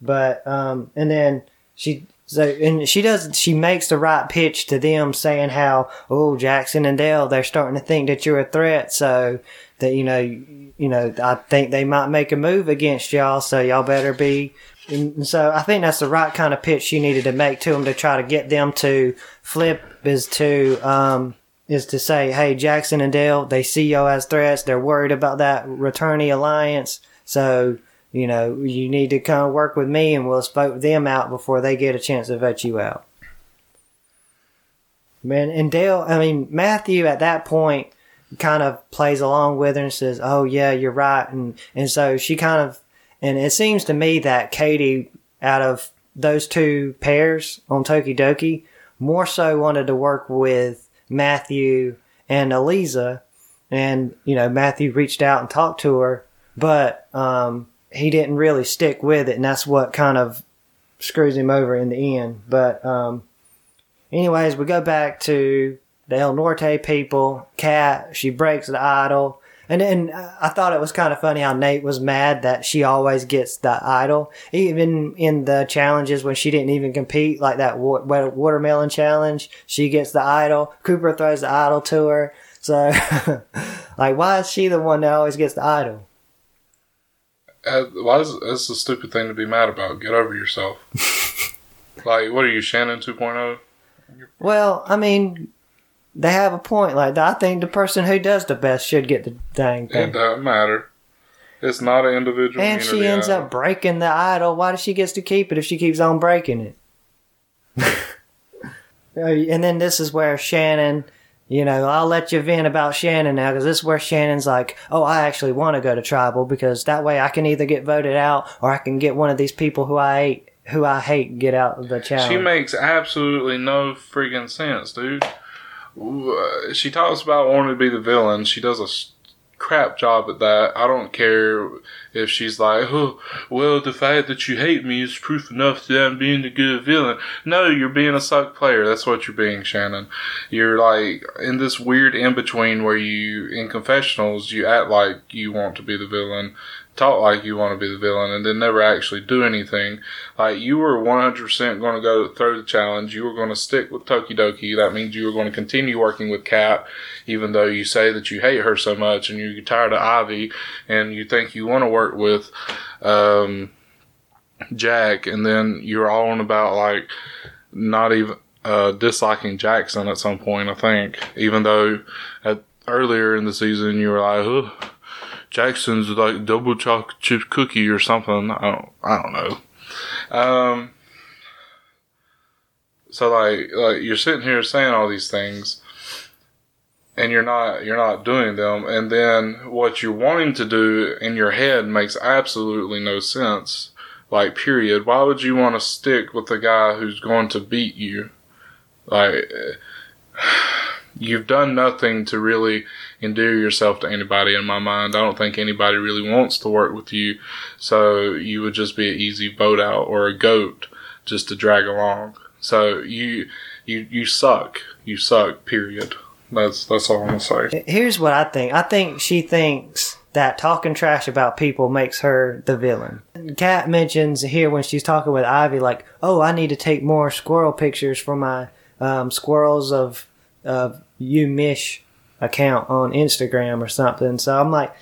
but um, and then she so and she does she makes the right pitch to them saying how oh Jackson and Dale they're starting to think that you're a threat so that you know you, know I think they might make a move against y'all so y'all better be and so I think that's the right kind of pitch she needed to make to them to try to get them to flip is to um is to say hey Jackson and Dale they see y'all as threats they're worried about that returnee alliance so you know, you need to come work with me and we'll vote them out before they get a chance to vote you out. Man, and Dale, I mean, Matthew at that point kind of plays along with her and says, Oh, yeah, you're right. And, and so she kind of, and it seems to me that Katie, out of those two pairs on Tokidoki, more so wanted to work with Matthew and Eliza. And, you know, Matthew reached out and talked to her, but, um, he didn't really stick with it, and that's what kind of screws him over in the end. But um, anyways, we go back to the El Norte people. Kat, she breaks the idol. And then I thought it was kind of funny how Nate was mad that she always gets the idol, even in the challenges when she didn't even compete, like that wa- wa- watermelon challenge. She gets the idol. Cooper throws the idol to her. So, like, why is she the one that always gets the idol? Uh, why is that's a stupid thing to be mad about? Get over yourself. like, what are you, Shannon oh? 2.0? Well, I mean, they have a point. Like, I think the person who does the best should get the dang It thing. doesn't matter. It's not an individual. And she ends idol. up breaking the idol. Why does she gets to keep it if she keeps on breaking it? Uh, and then this is where Shannon, you know, I'll let you vent about Shannon now because this is where Shannon's like, oh, I actually want to go to tribal because that way I can either get voted out or I can get one of these people who I hate, who I hate, get out of the challenge. She makes absolutely no freaking sense, dude. Uh, She talks about wanting to be the villain. She does a crap job at that. I don't care if she's like, oh, well, the fact that you hate me is proof enough that I'm being a good villain. No, you're being a suck player. That's what you're being, Shannon. You're like in this weird in between where you, in confessionals, you act like you want to be the villain, talk like you want to be the villain, and then never actually do anything. Like you were 100% going to go through the challenge. You were going to stick with Tokidoki. That means you were going to continue working with Kat, even though you say that you hate her so much and you're tired of Ivy and you think you want to work with um, Jack. And then you're all on about like not even uh, disliking Jackson at some point. I think, even though at earlier in the season you were like, oh, Jackson's like double chocolate chip cookie or something. I don't, I don't know. Um, so like, like you're sitting here saying all these things, and you're not, you're not doing them, and then what you're wanting to do in your head makes absolutely no sense. Like, period. Why would you want to stick with the guy who's going to beat you? Like, you've done nothing to really endear yourself to anybody in my mind. I don't think anybody really wants to work with you. So you would just be an easy vote out or a goat just to drag along. So you you you suck. You suck, period. That's that's all I'm gonna say. Here's what I think. I think she thinks that talking trash about people makes her the villain. Kat mentions here when she's talking with Ivy, like, "Oh, I need to take more squirrel pictures for my um, squirrels of of U Mich account on Instagram or something." So I'm like,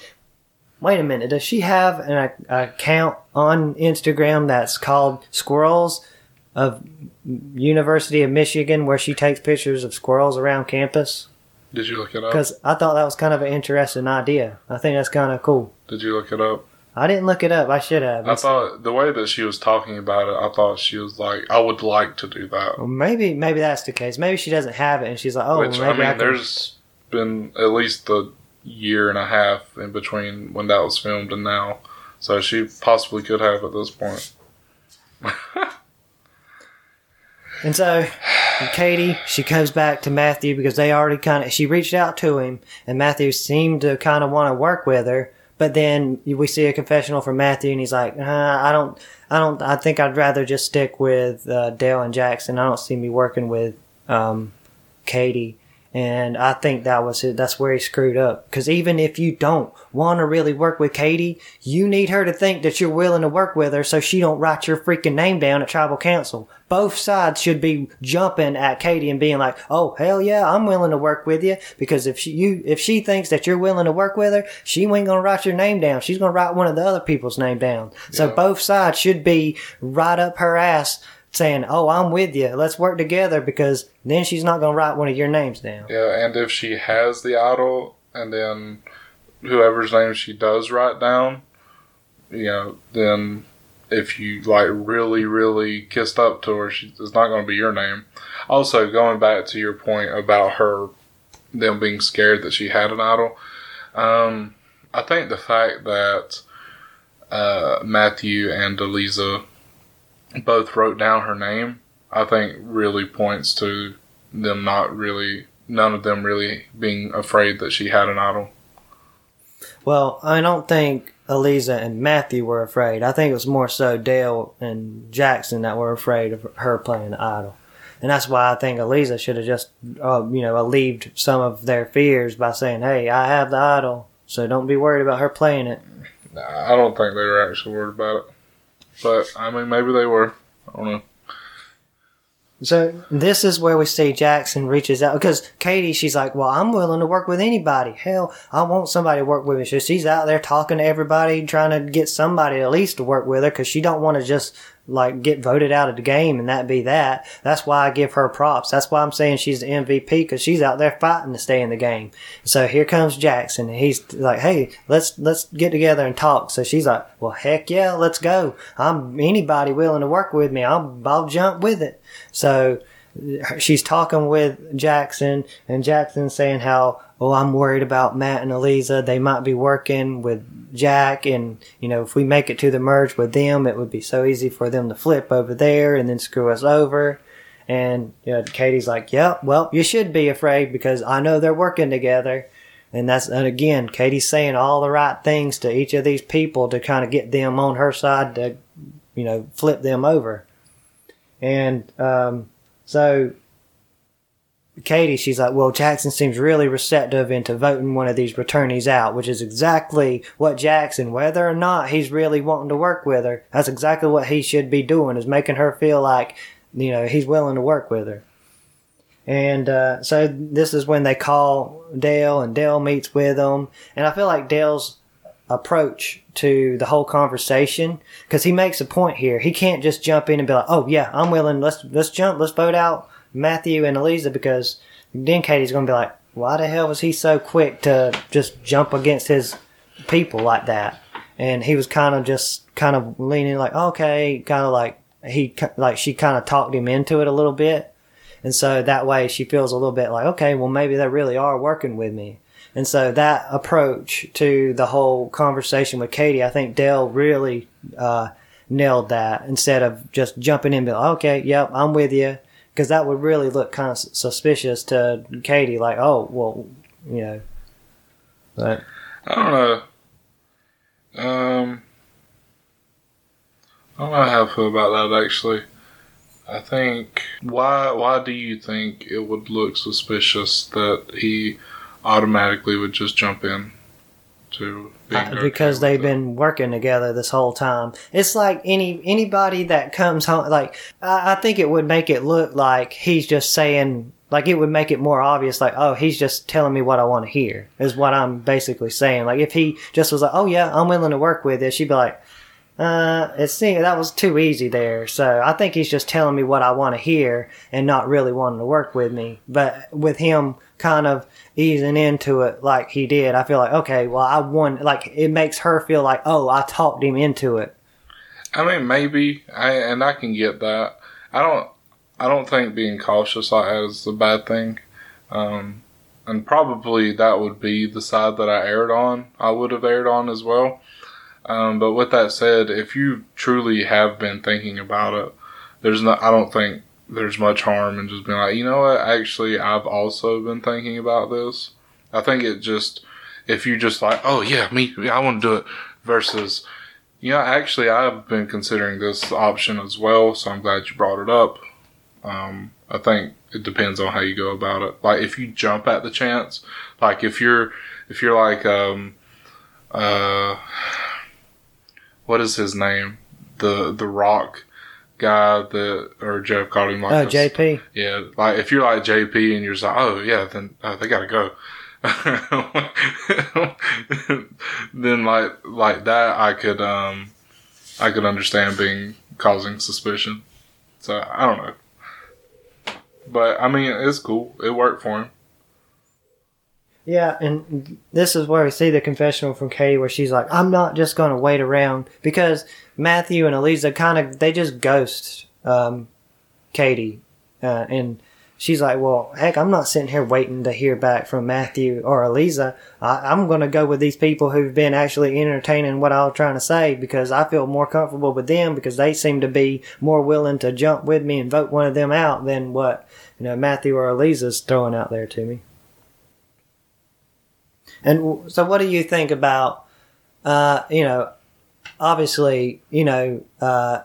"Wait a minute, does she have an account on Instagram that's called Squirrels of University of Michigan, where she takes pictures of squirrels around campus?" Did you look it up? Because I thought that was kind of an interesting idea. I think that's kind of cool. Did you look it up? I didn't look it up. I should have. I thought the way that she was talking about it, I thought she was like, I would like to do that. Well, maybe maybe that's the case. Maybe she doesn't have it, and she's like, "Oh, Which maybe I I, can." there's been at least a year and a half in between when that was filmed and now, so she possibly could have at this point. And so, Katie, she comes back to Matthew because they already kind of she reached out to him, and Matthew seemed to kind of want to work with her. But then we see a confessional from Matthew, and he's like, uh, "I don't, I don't, I think I'd rather just stick with uh, Dale and Jackson. I don't see me working with um, Katie." And I think that was it. That's where he screwed up. Because even if you don't want to really work with Katie, you need her to think that you're willing to work with her, so she don't write your freaking name down at tribal council. Both sides should be jumping at Katie and being like, "Oh hell yeah, I'm willing to work with you." Because if she you if she thinks that you're willing to work with her, she ain't gonna write your name down. She's gonna write one of the other people's name down. So both sides should be right up her ass saying, "Oh, I'm with you. Let's work together." Because then she's not gonna write one of your names down. Yeah, and if she has the idol, and then whoever's name she does write down, you know, then if you like really, really kissed up to her, she, it's not going to be your name. Also, going back to your point about her, them being scared that she had an idol, um, I think the fact that uh, Matthew and Eliza both wrote down her name, I think really points to them not really, none of them really being afraid that she had an idol. Well, I don't think Eliza and Matthew were afraid. I think it was more so Dale and Jackson that were afraid of her playing the idol. And that's why I think Eliza should have just, uh, you know, alleviated some of their fears by saying, hey, I have the idol, so don't be worried about her playing it. Nah, I don't think they were actually worried about it. But, I mean, maybe they were. I don't know. So this is where we see Jackson reaches out because Katie, she's like, "Well, I'm willing to work with anybody. Hell, I want somebody to work with me." So she's out there talking to everybody, trying to get somebody at least to work with her because she don't want to just like get voted out of the game and that be that. That's why I give her props. That's why I'm saying she's the MVP because she's out there fighting to stay in the game. So here comes Jackson and he's like, "Hey, let's let's get together and talk." So she's like, "Well, heck yeah, let's go. I'm anybody willing to work with me. I'll I'll jump with it." So she's talking with Jackson, and Jackson saying how, oh, I'm worried about Matt and Eliza. They might be working with Jack, and you know, if we make it to the merge with them, it would be so easy for them to flip over there and then screw us over. And you know, Katie's like, "Yep, yeah, well, you should be afraid because I know they're working together." And that's and again, Katie's saying all the right things to each of these people to kind of get them on her side to, you know, flip them over. And um, so Katie, she's like, well, Jackson seems really receptive into voting one of these returnees out, which is exactly what Jackson, whether or not he's really wanting to work with her, that's exactly what he should be doing, is making her feel like, you know, he's willing to work with her. And uh, so this is when they call Dale, and Dale meets with them. And I feel like Dale's approach to the whole conversation because he makes a point here. He can't just jump in and be like, "Oh yeah, I'm willing. Let's let's jump. Let's vote out Matthew and Eliza," because then Katie's going to be like, "Why the hell was he so quick to just jump against his people like that?" And he was kind of just kind of leaning like, "Okay," kind of like he like she kind of talked him into it a little bit. And so that way she feels a little bit like, okay, well, maybe they really are working with me. And so that approach to the whole conversation with Katie, I think Dale really uh, nailed that instead of just jumping in and be like, okay, yep, I'm with you. Because that would really look kind of suspicious to Katie, like, oh, well, you know. But I don't know. Um, I don't know how I feel about that actually. I think why why do you think it would look suspicious that he automatically would just jump in to uh, because they've been working together this whole time. It's like any anybody that comes home. Like I, I think it would make it look like he's just saying. Like it would make it more obvious. Like oh, he's just telling me what I want to hear. Is what I'm basically saying. Like if he just was like, oh yeah, I'm willing to work with it, she'd be like. Uh, it seemed that was too easy there. So I think he's just telling me what I want to hear and not really wanting to work with me. But with him kind of easing into it like he did, I feel like, okay, well, I won. Like, it makes her feel like, oh, I talked him into it. I mean, maybe, I, and I can get that. I don't, I don't think being cautious like that is a bad thing. Um, and probably that would be the side that I aired on. I would have aired on as well. Um, but with that said, if you truly have been thinking about it, there's not. I don't think there's much harm in just being like, you know what, actually, I've also been thinking about this. I think it just, if you just like, oh yeah, me, I want to do it, versus, you know, actually, I've been considering this option as well, so I'm glad you brought it up. Um, I think it depends on how you go about it. Like, if you jump at the chance, like if you're, if you're like, um, uh, what is his name? The, the rock guy that or Jeff called him like oh JP. Yeah, like if you're like JP and you're just like, oh yeah, then uh, they gotta go. then like like that, I could um I could understand being causing suspicion. So I don't know, but I mean it's cool. It worked for him. Yeah, and this is where we see the confessional from Katie where she's like, I'm not just going to wait around because Matthew and Eliza kind of, they just ghost um, Katie. Uh, and she's like, well, heck, I'm not sitting here waiting to hear back from Matthew or Eliza. I, am going to go with these people who've been actually entertaining what I was trying to say because I feel more comfortable with them because they seem to be more willing to jump with me and vote one of them out than what, you know, Matthew or Eliza's throwing out there to me. And so, what do you think about, uh, you know, obviously, you know, uh,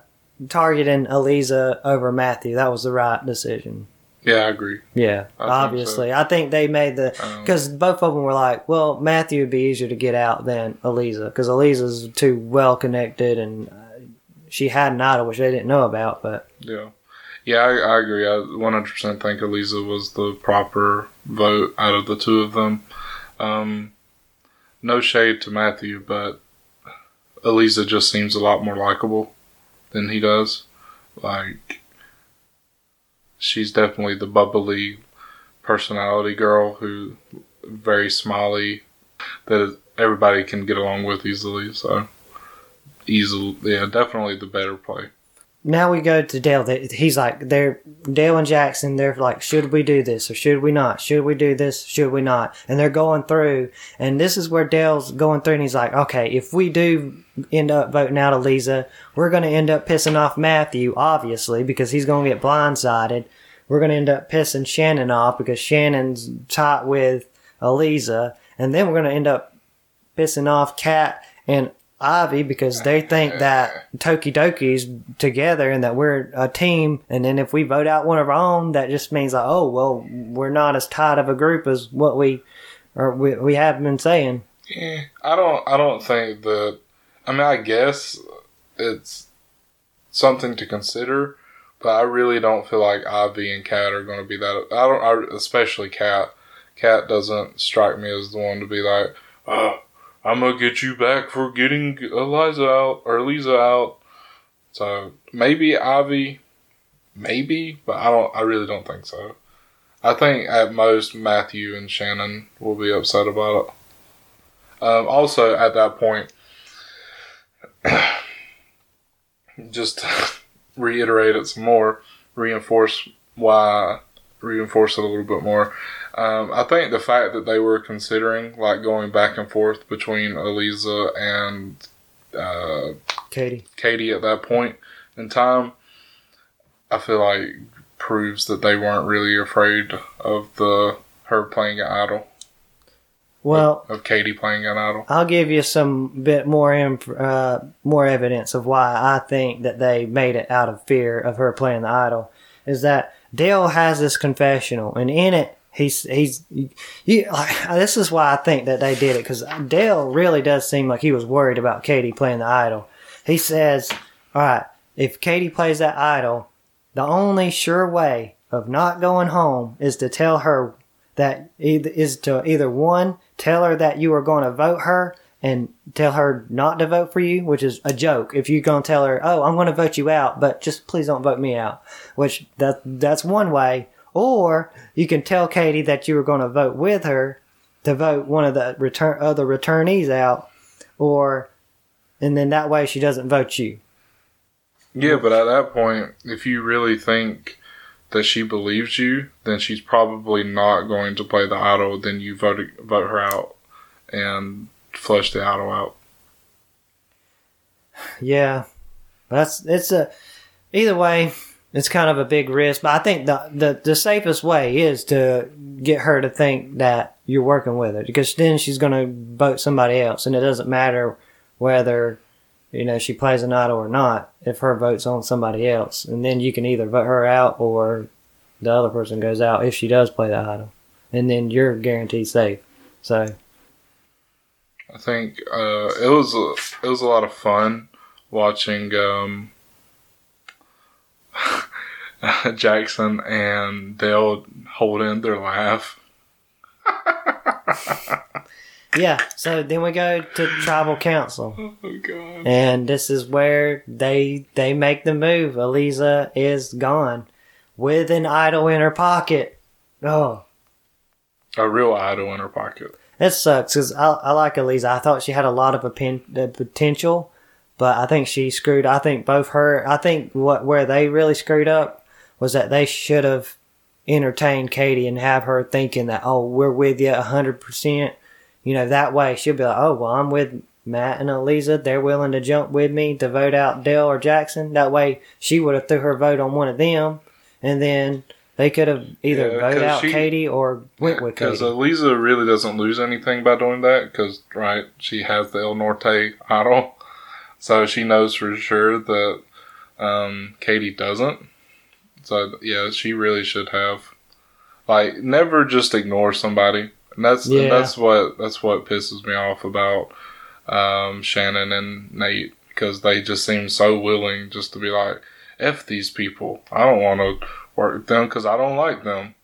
targeting Eliza over Matthew. That was the right decision. Yeah, I agree. Yeah, I think obviously. I think they made the Um, because both of them were like, well, Matthew would be easier to get out than Eliza because Eliza's too well connected and uh, she had an idol which they didn't know about. But Yeah. Yeah, I, I agree. I 100% think Eliza was the proper vote out of the two of them. Um, no shade to Matthew, but Eliza just seems a lot more likable than he does. Like, she's definitely the bubbly personality girl who very smiley that everybody can get along with easily. So, easily, yeah, definitely the better play. Now we go to Dale. He's like, they're Dale and Jackson. They're like, should we do this or should we not? Should we do this? Should we not? And they're going through, and this is where Dale's going through, and he's like, okay, if we do end up voting out Eliza, we're going to end up pissing off Matthew, obviously, because he's going to get blindsided. We're going to end up pissing Shannon off because Shannon's tight with Eliza, and then we're going to end up pissing off Kat and Ivy because they think that Tokidoki's together and that we're a team. And then if we vote out one of our own, that just means like, oh well, we're not as tight of a group as what we or we, we have been saying. Eh, I don't. I don't think that. I mean, I guess it's something to consider, but I really don't feel like Ivy and Kat are going to be that. I don't. I, especially Kat. Kat doesn't strike me as the one to be like, oh, I'm gonna get you back for getting Eliza out or Eliza out. So maybe Ivy, maybe, but I don't. I really don't think so. I think at most Matthew and Shannon will be upset about it. Um, also, at that point, just reiterate it some more, reinforce why, reinforce it a little bit more. Um, I think the fact that they were considering like going back and forth between Eliza and uh, Katie. Katie at that point in time, I feel like proves that they weren't really afraid of the her playing an idol, Well, of Katie playing an idol. I'll give you some bit more inf- uh, more evidence of why I think that they made it out of fear of her playing the idol. Is that Dale has this confessional, and in it he's he's you, like, this is why I think that they did it because Dale really does seem like he was worried about Katie playing the idol. He says, "All right, if Katie plays that idol, the only sure way of not going home is to tell her that is to either one tell her that you are going to vote her and tell her not to vote for you, which is a joke. If you're going to tell her, "Oh, I'm going to vote you out, but just please don't vote me out," which that that's one way. Or you can tell Katie that you were going to vote with her to vote one of the return other returnees out, or and then that way she doesn't vote you. Yeah, but at that point, if you really think that she believes you, then she's probably not going to play the idol. Then you vote vote her out and flush the idol out. Yeah, that's it's a either way. It's kind of a big risk, but I think the, the the safest way is to get her to think that you're working with her, because then she's going to vote somebody else, and it doesn't matter whether you know she plays an idol or not if her vote's on somebody else, and then you can either vote her out or the other person goes out if she does play the idol, and then you're guaranteed safe. So I think uh, it was a, it was a lot of fun watching um, Jackson and Dale hold in their laugh. yeah, so then we go to tribal council. Oh god! And this is where they they make the move. Eliza is gone with an idol in her pocket. Oh, A real idol in her pocket. That sucks because I, I like Eliza. I thought she had a lot of uh, potential, but I think she screwed. I think both her. I think what where they really screwed up was that they should have entertained Katie and have her thinking that oh we're with you hundred percent. You know that way she'll be like oh well I'm with Matt and Eliza. They're willing to jump with me to vote out Dale or Jackson. That way she would have threw her vote on one of them, and then they could have either Yeah, voted out she- Katie or went with Katie. Because Eliza really doesn't lose anything by doing that. Because right, she has the El Norte idol, so she knows for sure that Um, Katie doesn't. So yeah, she really should have. Like, never just ignore somebody. And that's Yeah. and that's what that's what pisses me off about um, Shannon and Nate because they just seem so willing just to be like, "F these people. I don't want to work with them because I don't like them."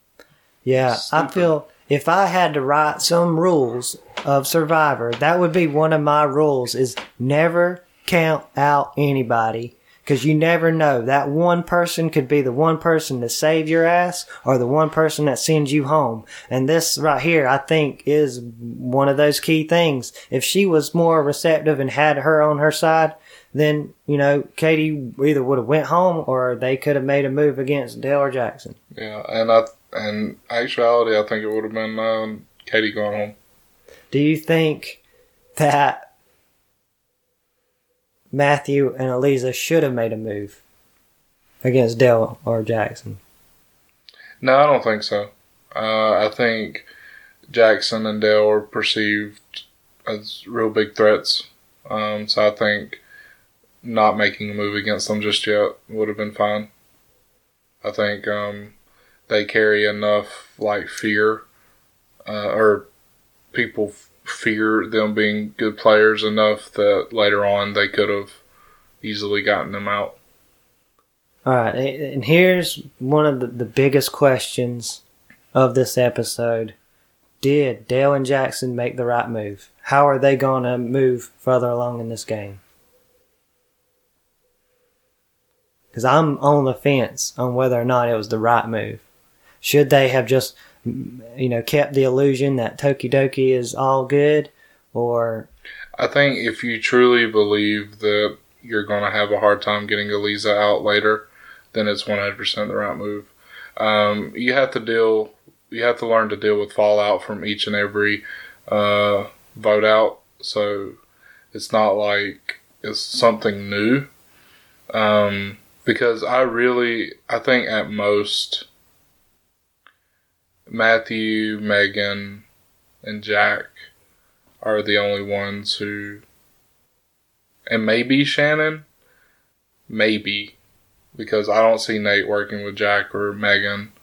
Yeah, I feel if I had to write some rules of Survivor, that would be one of my rules is never count out anybody because you never know. That one person could be the one person to save your ass or the one person that sends you home. And this right here, I think, is one of those key things. If she was more receptive and had her on her side, then, you know, Katie either would have went home or they could have made a move against Dale or Jackson. Yeah, and I and actuality, I think it would have been uh, Katie going home. Do you think that Matthew and Eliza should have made a move against Dell or Jackson? No, I don't think so. Uh, I think Jackson and Dale are perceived as real big threats. Um, so I think not making a move against them just yet would have been fine. I think um, they carry enough like fear, uh, or people fear them being good players enough that later on they could have easily gotten them out. All right, and here's one of the, the biggest questions of this episode. Did Dale and Jackson make the right move? How are they going to move further along in this game? Because I'm on the fence on whether or not it was the right move. Should they have just, you know, kept the illusion that Tokidoki is all good? Or, I think if you truly believe that you're going to have a hard time getting Eliza out later, then it's 100% the right move. Um, you have to deal, you have to learn to deal with fallout from each and every uh, vote out. So it's not like it's something new. Um, because I really, I think at most, Matthew, Megan, and Jack are the only ones who, and maybe Shannon, maybe, because I don't see Nate working with Jack or Megan.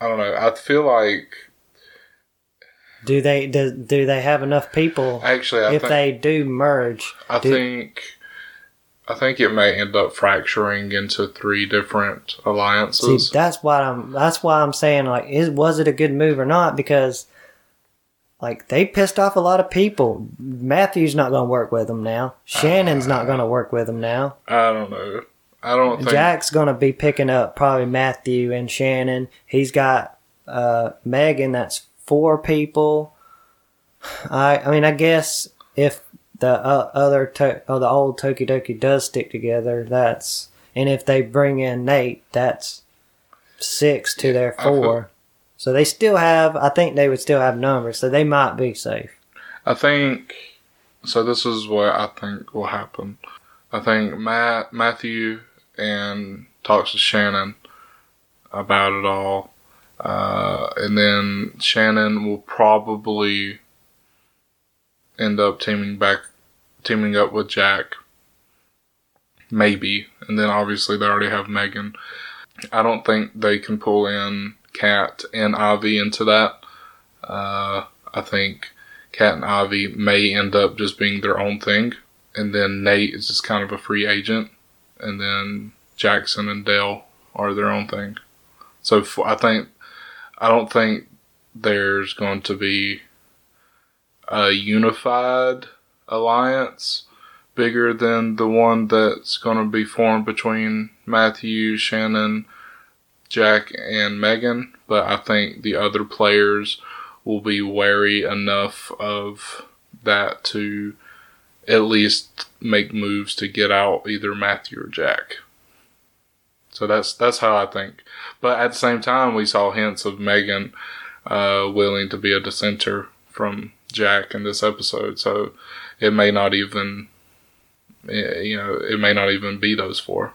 I don't know. I feel like do they do, do they have enough people actually, I if think they do merge? I do- think I think it may end up fracturing into three different See, alliances. that's what I'm. That's why I'm saying like, is was it a good move or not? Because like they pissed off a lot of people. Matthew's not going to work with them now. Shannon's not going to work with them now. I don't know. I don't think Jack's going to be picking up probably Matthew and Shannon. He's got uh, Megan. That's four people. I. I mean, I guess if the uh, other to, or the old Tokidoki does stick together, that's and if they bring in Nate, that's six to their I feel- four. So they still have. I think they would still have numbers, so they might be safe. I think so. This is what I think will happen. I think Matt Matthew and talks to Shannon about it all, uh, and then Shannon will probably end up teaming back, teaming up with Jack. Maybe, and then obviously they already have Megan. I don't think they can pull in Kat and Ivy into that. Uh, I think Kat and Ivy may end up just being their own thing, and then Nate is just kind of a free agent, and then Jackson and Dale are their own thing. So I think I don't think there's going to be a unified alliance bigger than the one that's going to be formed between Matthew, Shannon, Jack, and Megan. But I think the other players will be wary enough of that to at least make moves to get out either Matthew or Jack. So that's that's how I think. But at the same time, we saw hints of Megan uh, willing to be a dissenter from Jack in this episode. So it may not even, eh, you know, it may not even be those four.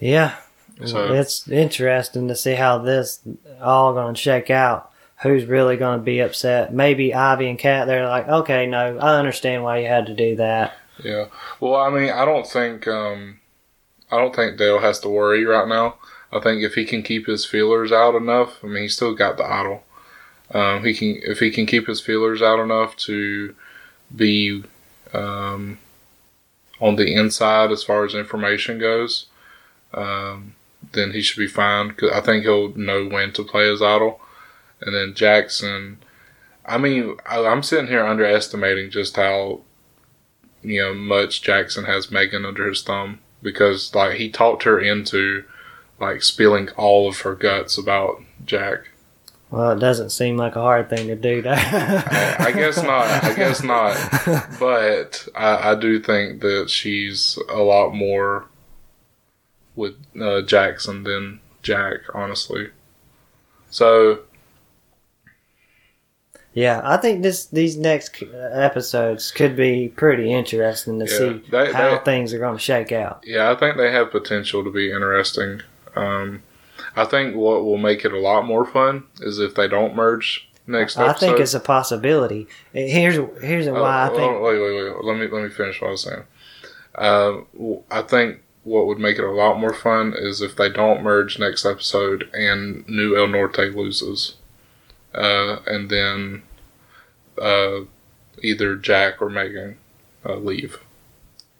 Yeah, So it's interesting to see how this all going to shake out. Who's really going to be upset? Maybe Ivy and Kat. They're like, okay, no, I understand why you had to do that. Yeah. Well, I mean, I don't think um, I don't think Dale has to worry right now. I think if he can keep his feelers out enough, I mean, he's still got the idol. Um, he can if he can keep his feelers out enough to be um, on the inside as far as information goes, um, then he should be fine. Cause I think he'll know when to play his idol. And then Jackson, I mean, I, I'm sitting here underestimating just how you know much Jackson has Megan under his thumb because like he talked her into like spilling all of her guts about Jack. Well, it doesn't seem like a hard thing to do. I, I guess not. I guess not. But I, I do think that she's a lot more with uh, Jackson than Jack, honestly. So Yeah, I think this these next episodes could be pretty interesting to Yeah, see they- how they- things are going to shake out. yeah, I think they have potential to be interesting. Um, I think what will make it a lot more fun is if they don't merge next episode. I episode. think it's a possibility. Here's here's Oh, why I oh, think. Wait, wait, wait. Let me let me finish what I was saying. Um, w- I think what would make it a lot more fun is if they don't merge next episode and New El Norte loses, uh, and then uh, either Jack or Megan uh, leave,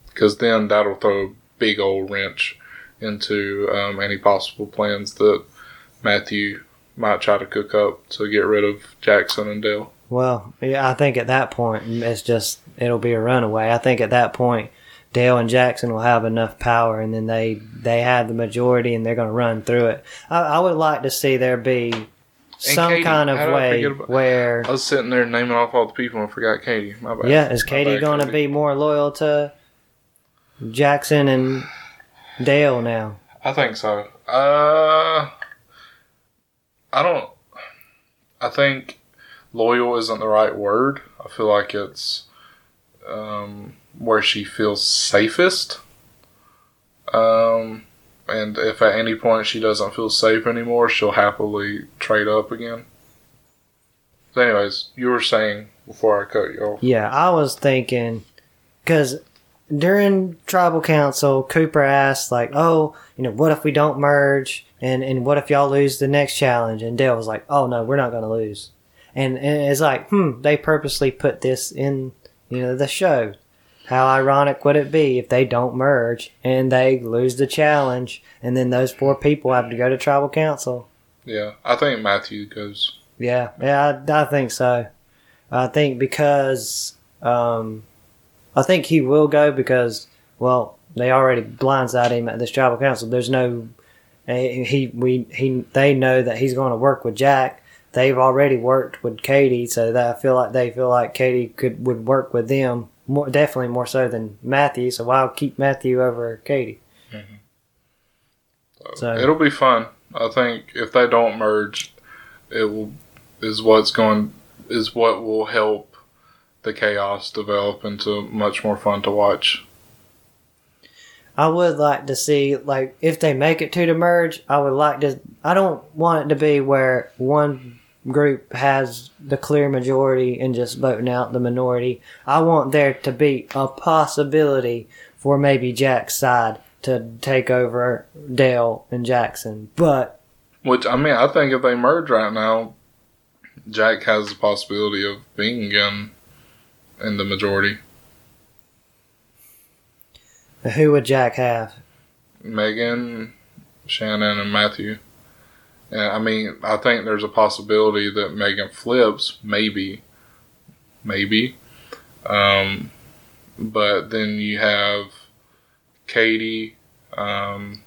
because then that'll throw a big old wrench into um, any possible plans that Matthew might try to cook up to get rid of Jackson and Dale. Well, yeah, I think at that point it's just it'll be a runaway. I think at that point Dale and Jackson will have enough power, and then they they have the majority, and they're going to run through it. I, I would like to see there be some Katie. kind of way about- where I was sitting there naming off all the people and forgot Katie. My bad. yeah, is Katie going to be more loyal to Jackson and Dale now? I think so. Uh, I don't. I think loyal isn't the right word. I feel like it's um, where she feels safest. Um, and if at any point she doesn't feel safe anymore, she'll happily trade up again. So anyways, you were saying before I cut you off. Yeah, I was thinking because during tribal council, Cooper asked like, "Oh, you know, what if we don't merge? And and what if y'all lose the next challenge?" And Dale was like, "Oh no, we're not going to lose." And and it's like, hmm, they purposely put this in, you know, the show. How ironic would it be if they don't merge and they lose the challenge, and then those four people have to go to tribal council? Yeah, I think Matthew goes. Yeah, yeah, I, I think so. I think because um, I think he will go because well, they already blindsided him at this tribal council. There's no eh, he we he they know that he's going to work with Jack. They've already worked with Katie, so that I feel like they feel like Katie could would work with them more definitely more so than Matthew. So I'll keep Matthew over Katie. So- It'll be fun. I think if they don't merge, it will is what's going is what will help the chaos develop into much more fun to watch. I would like to see like if they make it to the merge, I would like to I don't want it to be where one group has the clear majority and just voting out the minority. I want there to be a possibility for maybe Jack's side to take over Dale and Jackson. But Which I mean, I think if they merge right now, Jack has the possibility of being in in the majority. who would Jack have? Megan, Shannon, and Matthew. And I mean, I think there's a possibility that Megan flips, maybe, maybe. Um, but then you have Katie, um,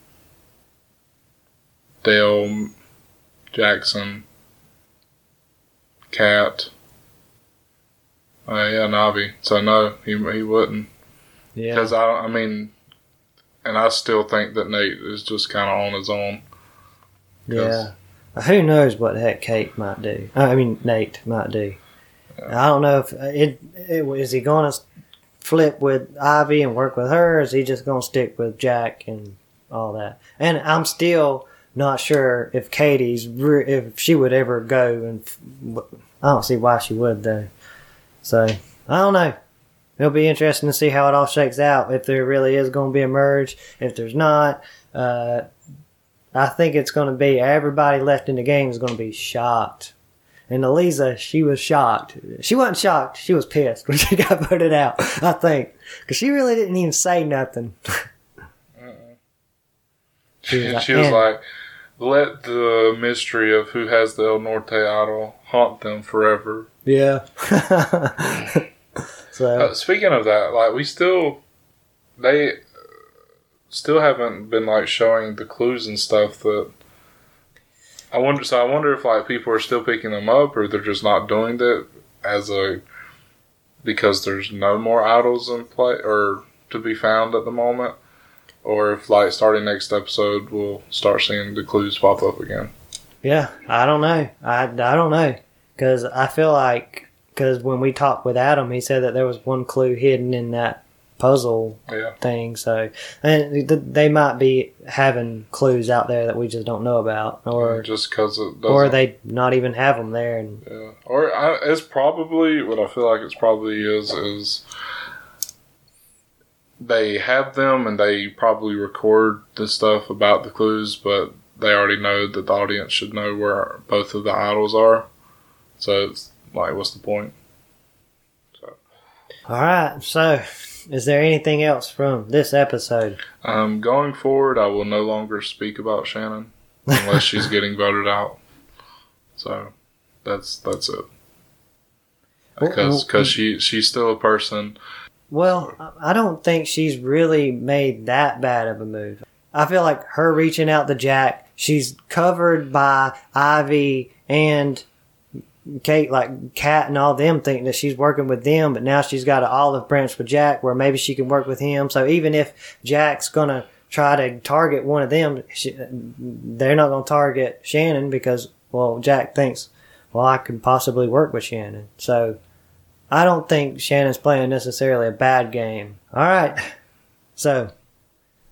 Dale, Jackson, Kat. Uh, yeah, Navi. So no, he he wouldn't. Yeah. Because I, I mean, and I still think that Nate is just kind of on his own. Yeah. Who knows what the heck Kate might do? I mean, Nate might do. I don't know if it, it is he going to flip with Ivy and work with her, or is he just going to stick with Jack and all that? And I'm still not sure if Katie's re- if she would ever go, and I don't see why she would though. So I don't know. it'll be interesting to see how it all shakes out. If there really is going to be a merge, if there's not, uh, I think it's going to be everybody left in the game is going to be shocked. And Eliza, she was shocked. She wasn't shocked. She was pissed when she got voted out. I think because she really didn't even say nothing. She was, like, she was like, "Let the mystery of who has the El Norte idol haunt them forever." Yeah. so uh, speaking of that, like we still they still haven't been like showing the clues and stuff that I wonder. So I wonder if like people are still picking them up, or they're just not doing that as a because there's no more idols in play or to be found at the moment, or if like starting next episode we'll start seeing the clues pop up again. Yeah, I don't know. I, I don't know because I feel like because when we talked with Adam, he said that there was one clue hidden in that puzzle yeah. thing. So, and they might be having clues out there that we just don't know about, or mm, just because or they not even have them there. And yeah, or I, it's probably what I feel like it's probably is is they have them and they probably record the stuff about the clues, but they already know that the audience should know where both of the idols are. So it's like, what's the point? So. All right, so is there anything else from this episode? Um, going forward, I will no longer speak about Shannon unless she's getting voted out. So that's that's it. Because because she she's still a person. Well, I don't think she's really made that bad of a move. I feel like her reaching out to Jack, she's covered by Ivy and Kate, like Kat and all them think that she's working with them, but now she's got an olive branch with Jack where maybe she can work with him. So even if Jack's gonna try to target one of them, she, they're not gonna target Shannon because, well, Jack thinks, well, I can possibly work with Shannon. So I don't think Shannon's playing necessarily a bad game. All right. So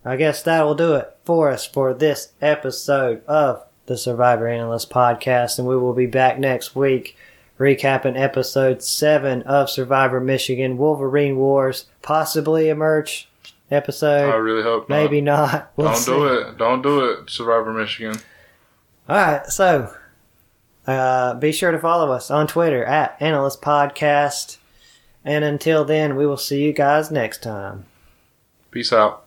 I guess that will do it for us for this episode of the Survivor Analyst podcast, and we will be back next week recapping episode seven of Survivor Michigan Wolverine Wars, possibly a merch episode. I really hope maybe not. not. We'll Don't see. do it. Don't do it, Survivor Michigan. All right, so uh, be sure to follow us on Twitter at Analyst Podcast. And until then, we will see you guys next time. Peace out.